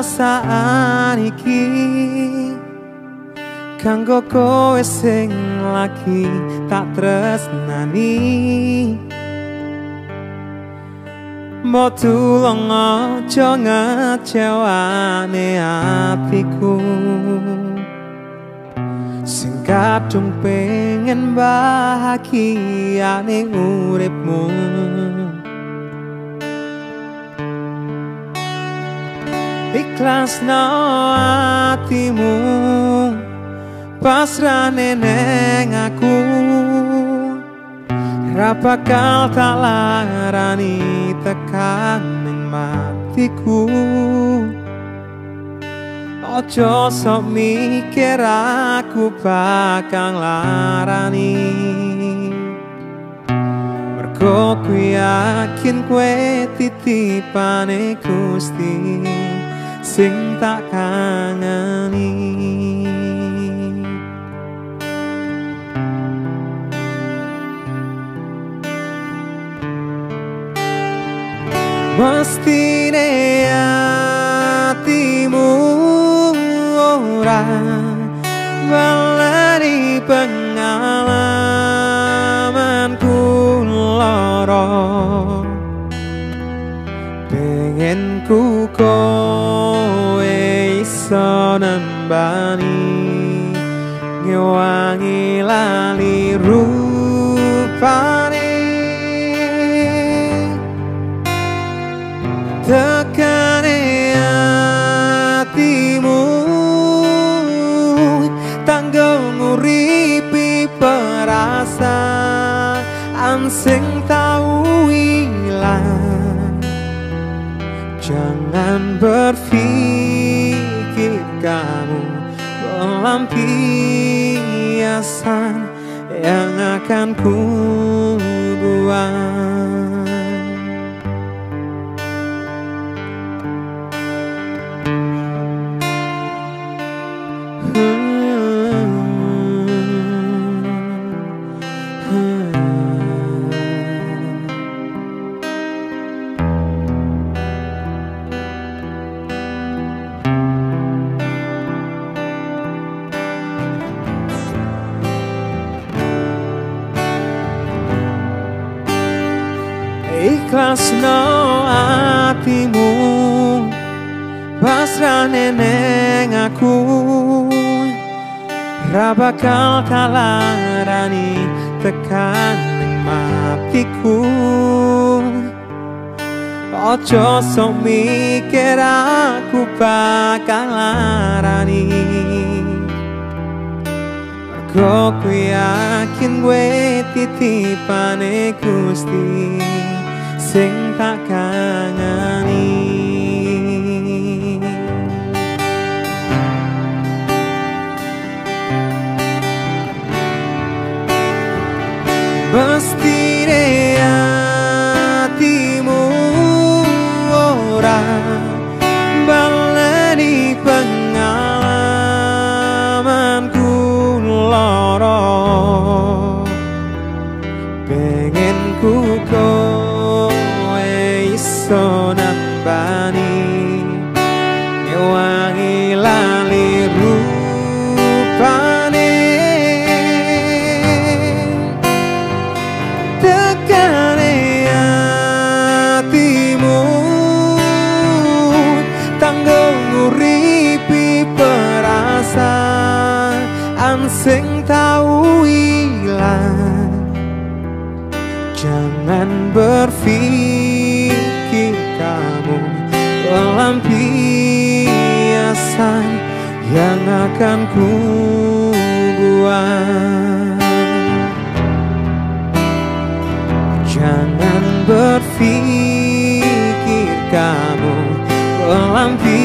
perasaan iki. Kanggo kowe sing lagi tak tresnani. Mau tulung aja ngecewane atiku. Sing kadung pengen bahagia ning uripmu Ikhlas no hatimu Pasrane neng aku. Ra bakal tak larani tekan ning matiku. Ojo sok mikir aku bakal larani. Ku yakin kue titipane Gusti sing tak kangeni. Mestine hatimu ora balani pengalamanku pengen ku kowe iso nembani ngewangi lali rupane. Tekane hatimu tanggung nguripi perasaan sing Jangan berpikir kamu pelampiasan yang akan ku buang sok mikir aku bakal larani Mergo ku yakin gue titipane Gusti sing tak Jangan berpikir kamu pelampiasan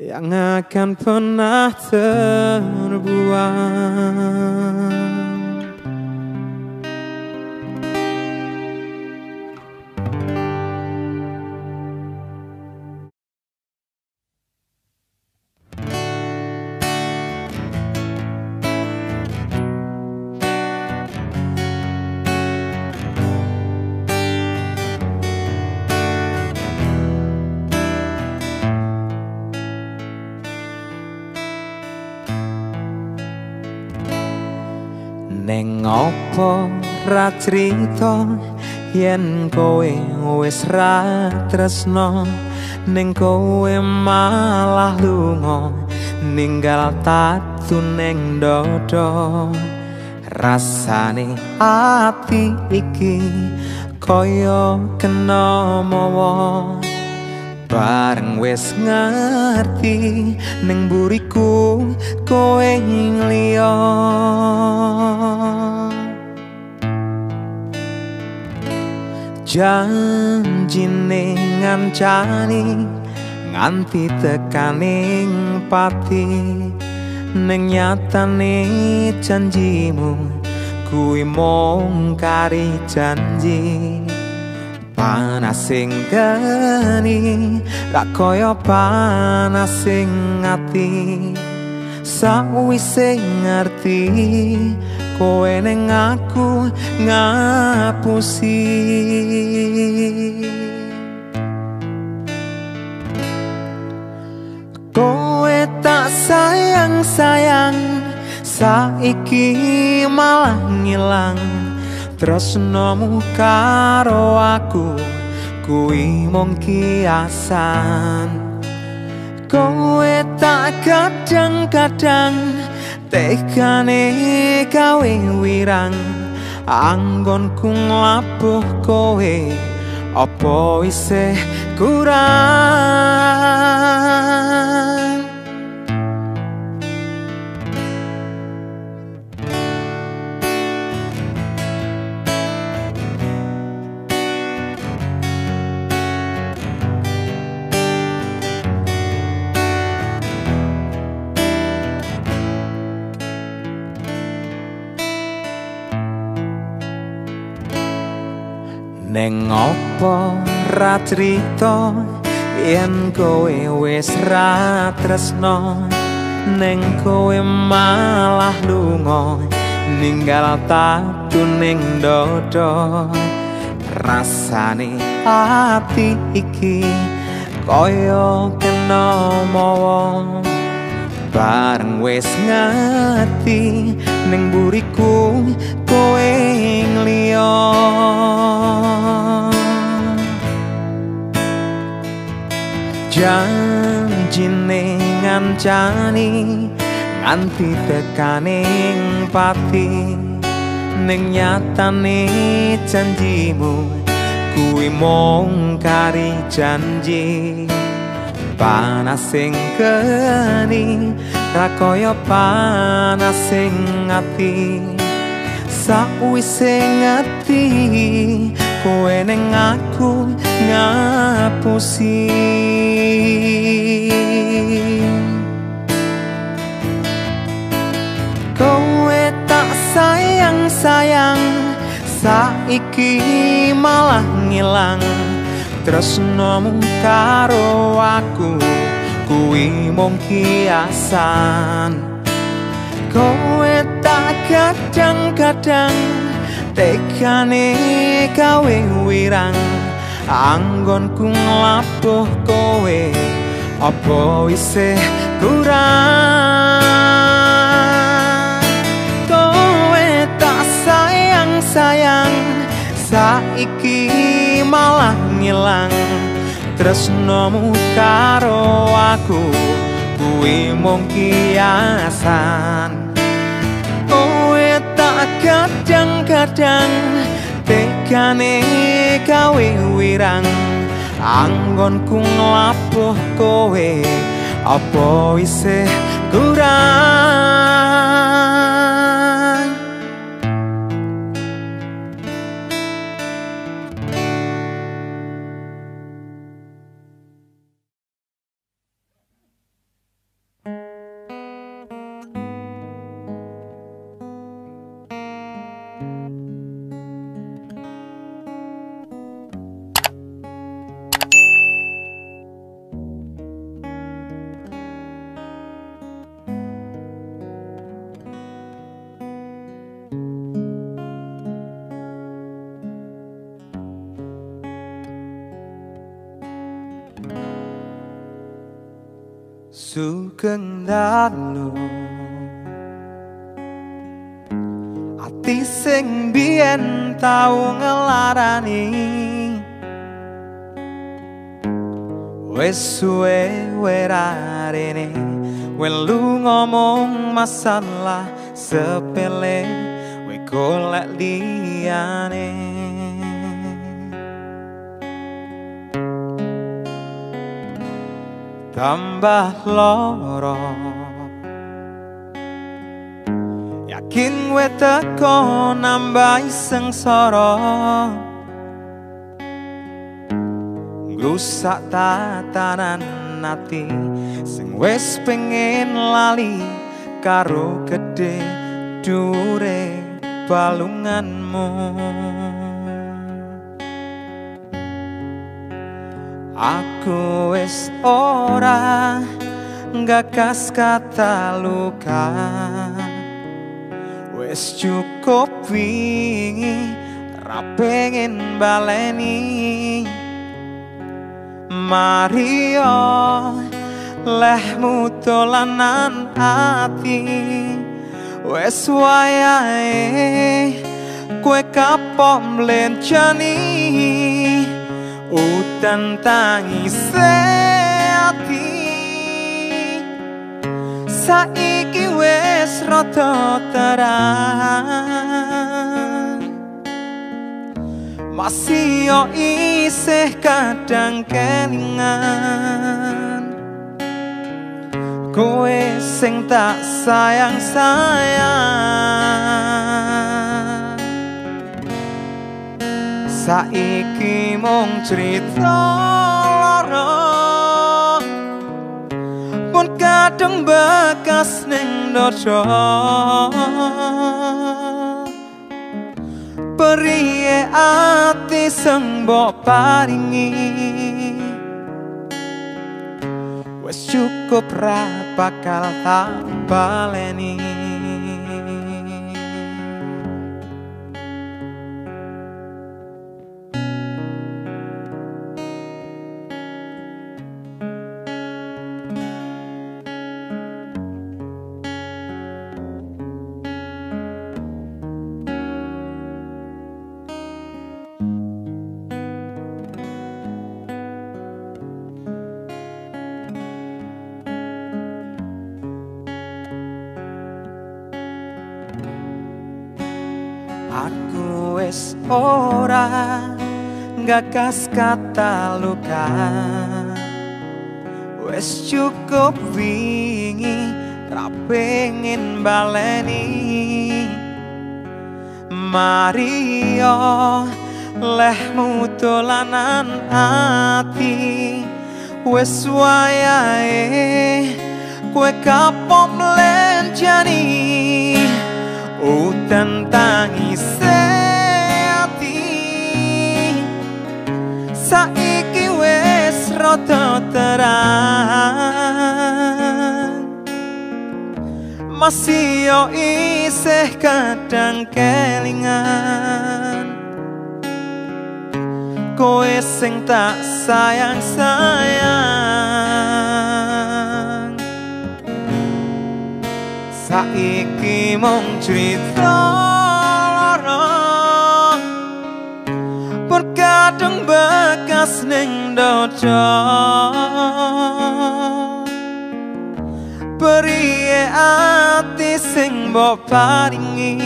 yang akan pernah terbuang. Yen kowe wis ra tresno ning kowe malah lunga ninggal tatu ning dodo rasane ati iki kaya kena mawa. Bareng wis ngerti ning buriku kowe liya janjine ngancani nganti tekaning pati ning nyatane janjimu kuwi mung kari janji. Panas sing geni ra kaya panas sing ati. Sawise ngerti kowe ning aku ngapusi. Kowe tak sayang sayang saiki malah ngilang. Tresnomu karo aku kuwi mung kiasan. Kowe tak kadang-kadang tekane gawe wirang anggonku nglabuh kowe apa isih kurang Neng opo ra crita? Yen kowe wis ra tresno Neng kowe malah lunga ninggal tatu ning dodo rasane ati iki kaya kena mawa. Bareng wis ngerti ning buriku kowe ngliya janjine ngancani nganti tekaning pati ning nyatane janjimu kuwi mung kari janji. Panas sing keni rakoyo panas sing ati. Sakwise ngati kowe ning aku ngapusi. Kowe tak sayang sayang saiki malah ngilang. Tresnomu karo aku kuwi mung kiasan. Kowe tak kadang-kadang tekane gawe wirang anggonku nglabuh kowe apa isih kurang? Kowe tak sayang sayang saiki malah ngilang. Tresnomu karo aku kuwi mung kiasan kadang-kadang tekane gawe wirang anggonku nglabuh kowe apa isih kurang Suwe werarene Welu ngomong masalah sepele We golek liyane. Tambah loro yakin we teko nambah sengsara ngrusak tatanan ati sing wis pengen lali karo gede dure balunganmu. Aku wis ora gagas kata luka. Wis cukup wingi ra pengen baleni Mario lehmu dolanan ati Wes wayahe kue kapok mlencani udan tangis ati. Saiki wis rada terang masih yo isih kadang kelingan. Kowe sing tak sayang sayang saiki mung cerita lara. Pun kadang bekas ning dojo periye ati sing mbok paringi. Wis cukup ra bakal tak baleni gagas kata luka. Wes cukup wingi ra baleni. Mario lehmu dolanan ati. Wes wayahe kue kapom lenjani udan tangis masih yo isih kadang kelingan. Kowe sing tak sayang sayang saiki mung cerita lara. Berkadang bekas ning Beri ati sing mbok paringi.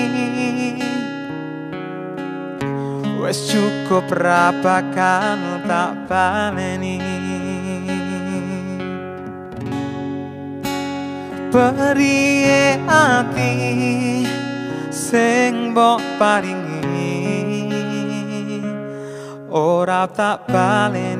Wes cukup rapakan tak baleni. Beri hati sing mbok paringi. Ora tak baleni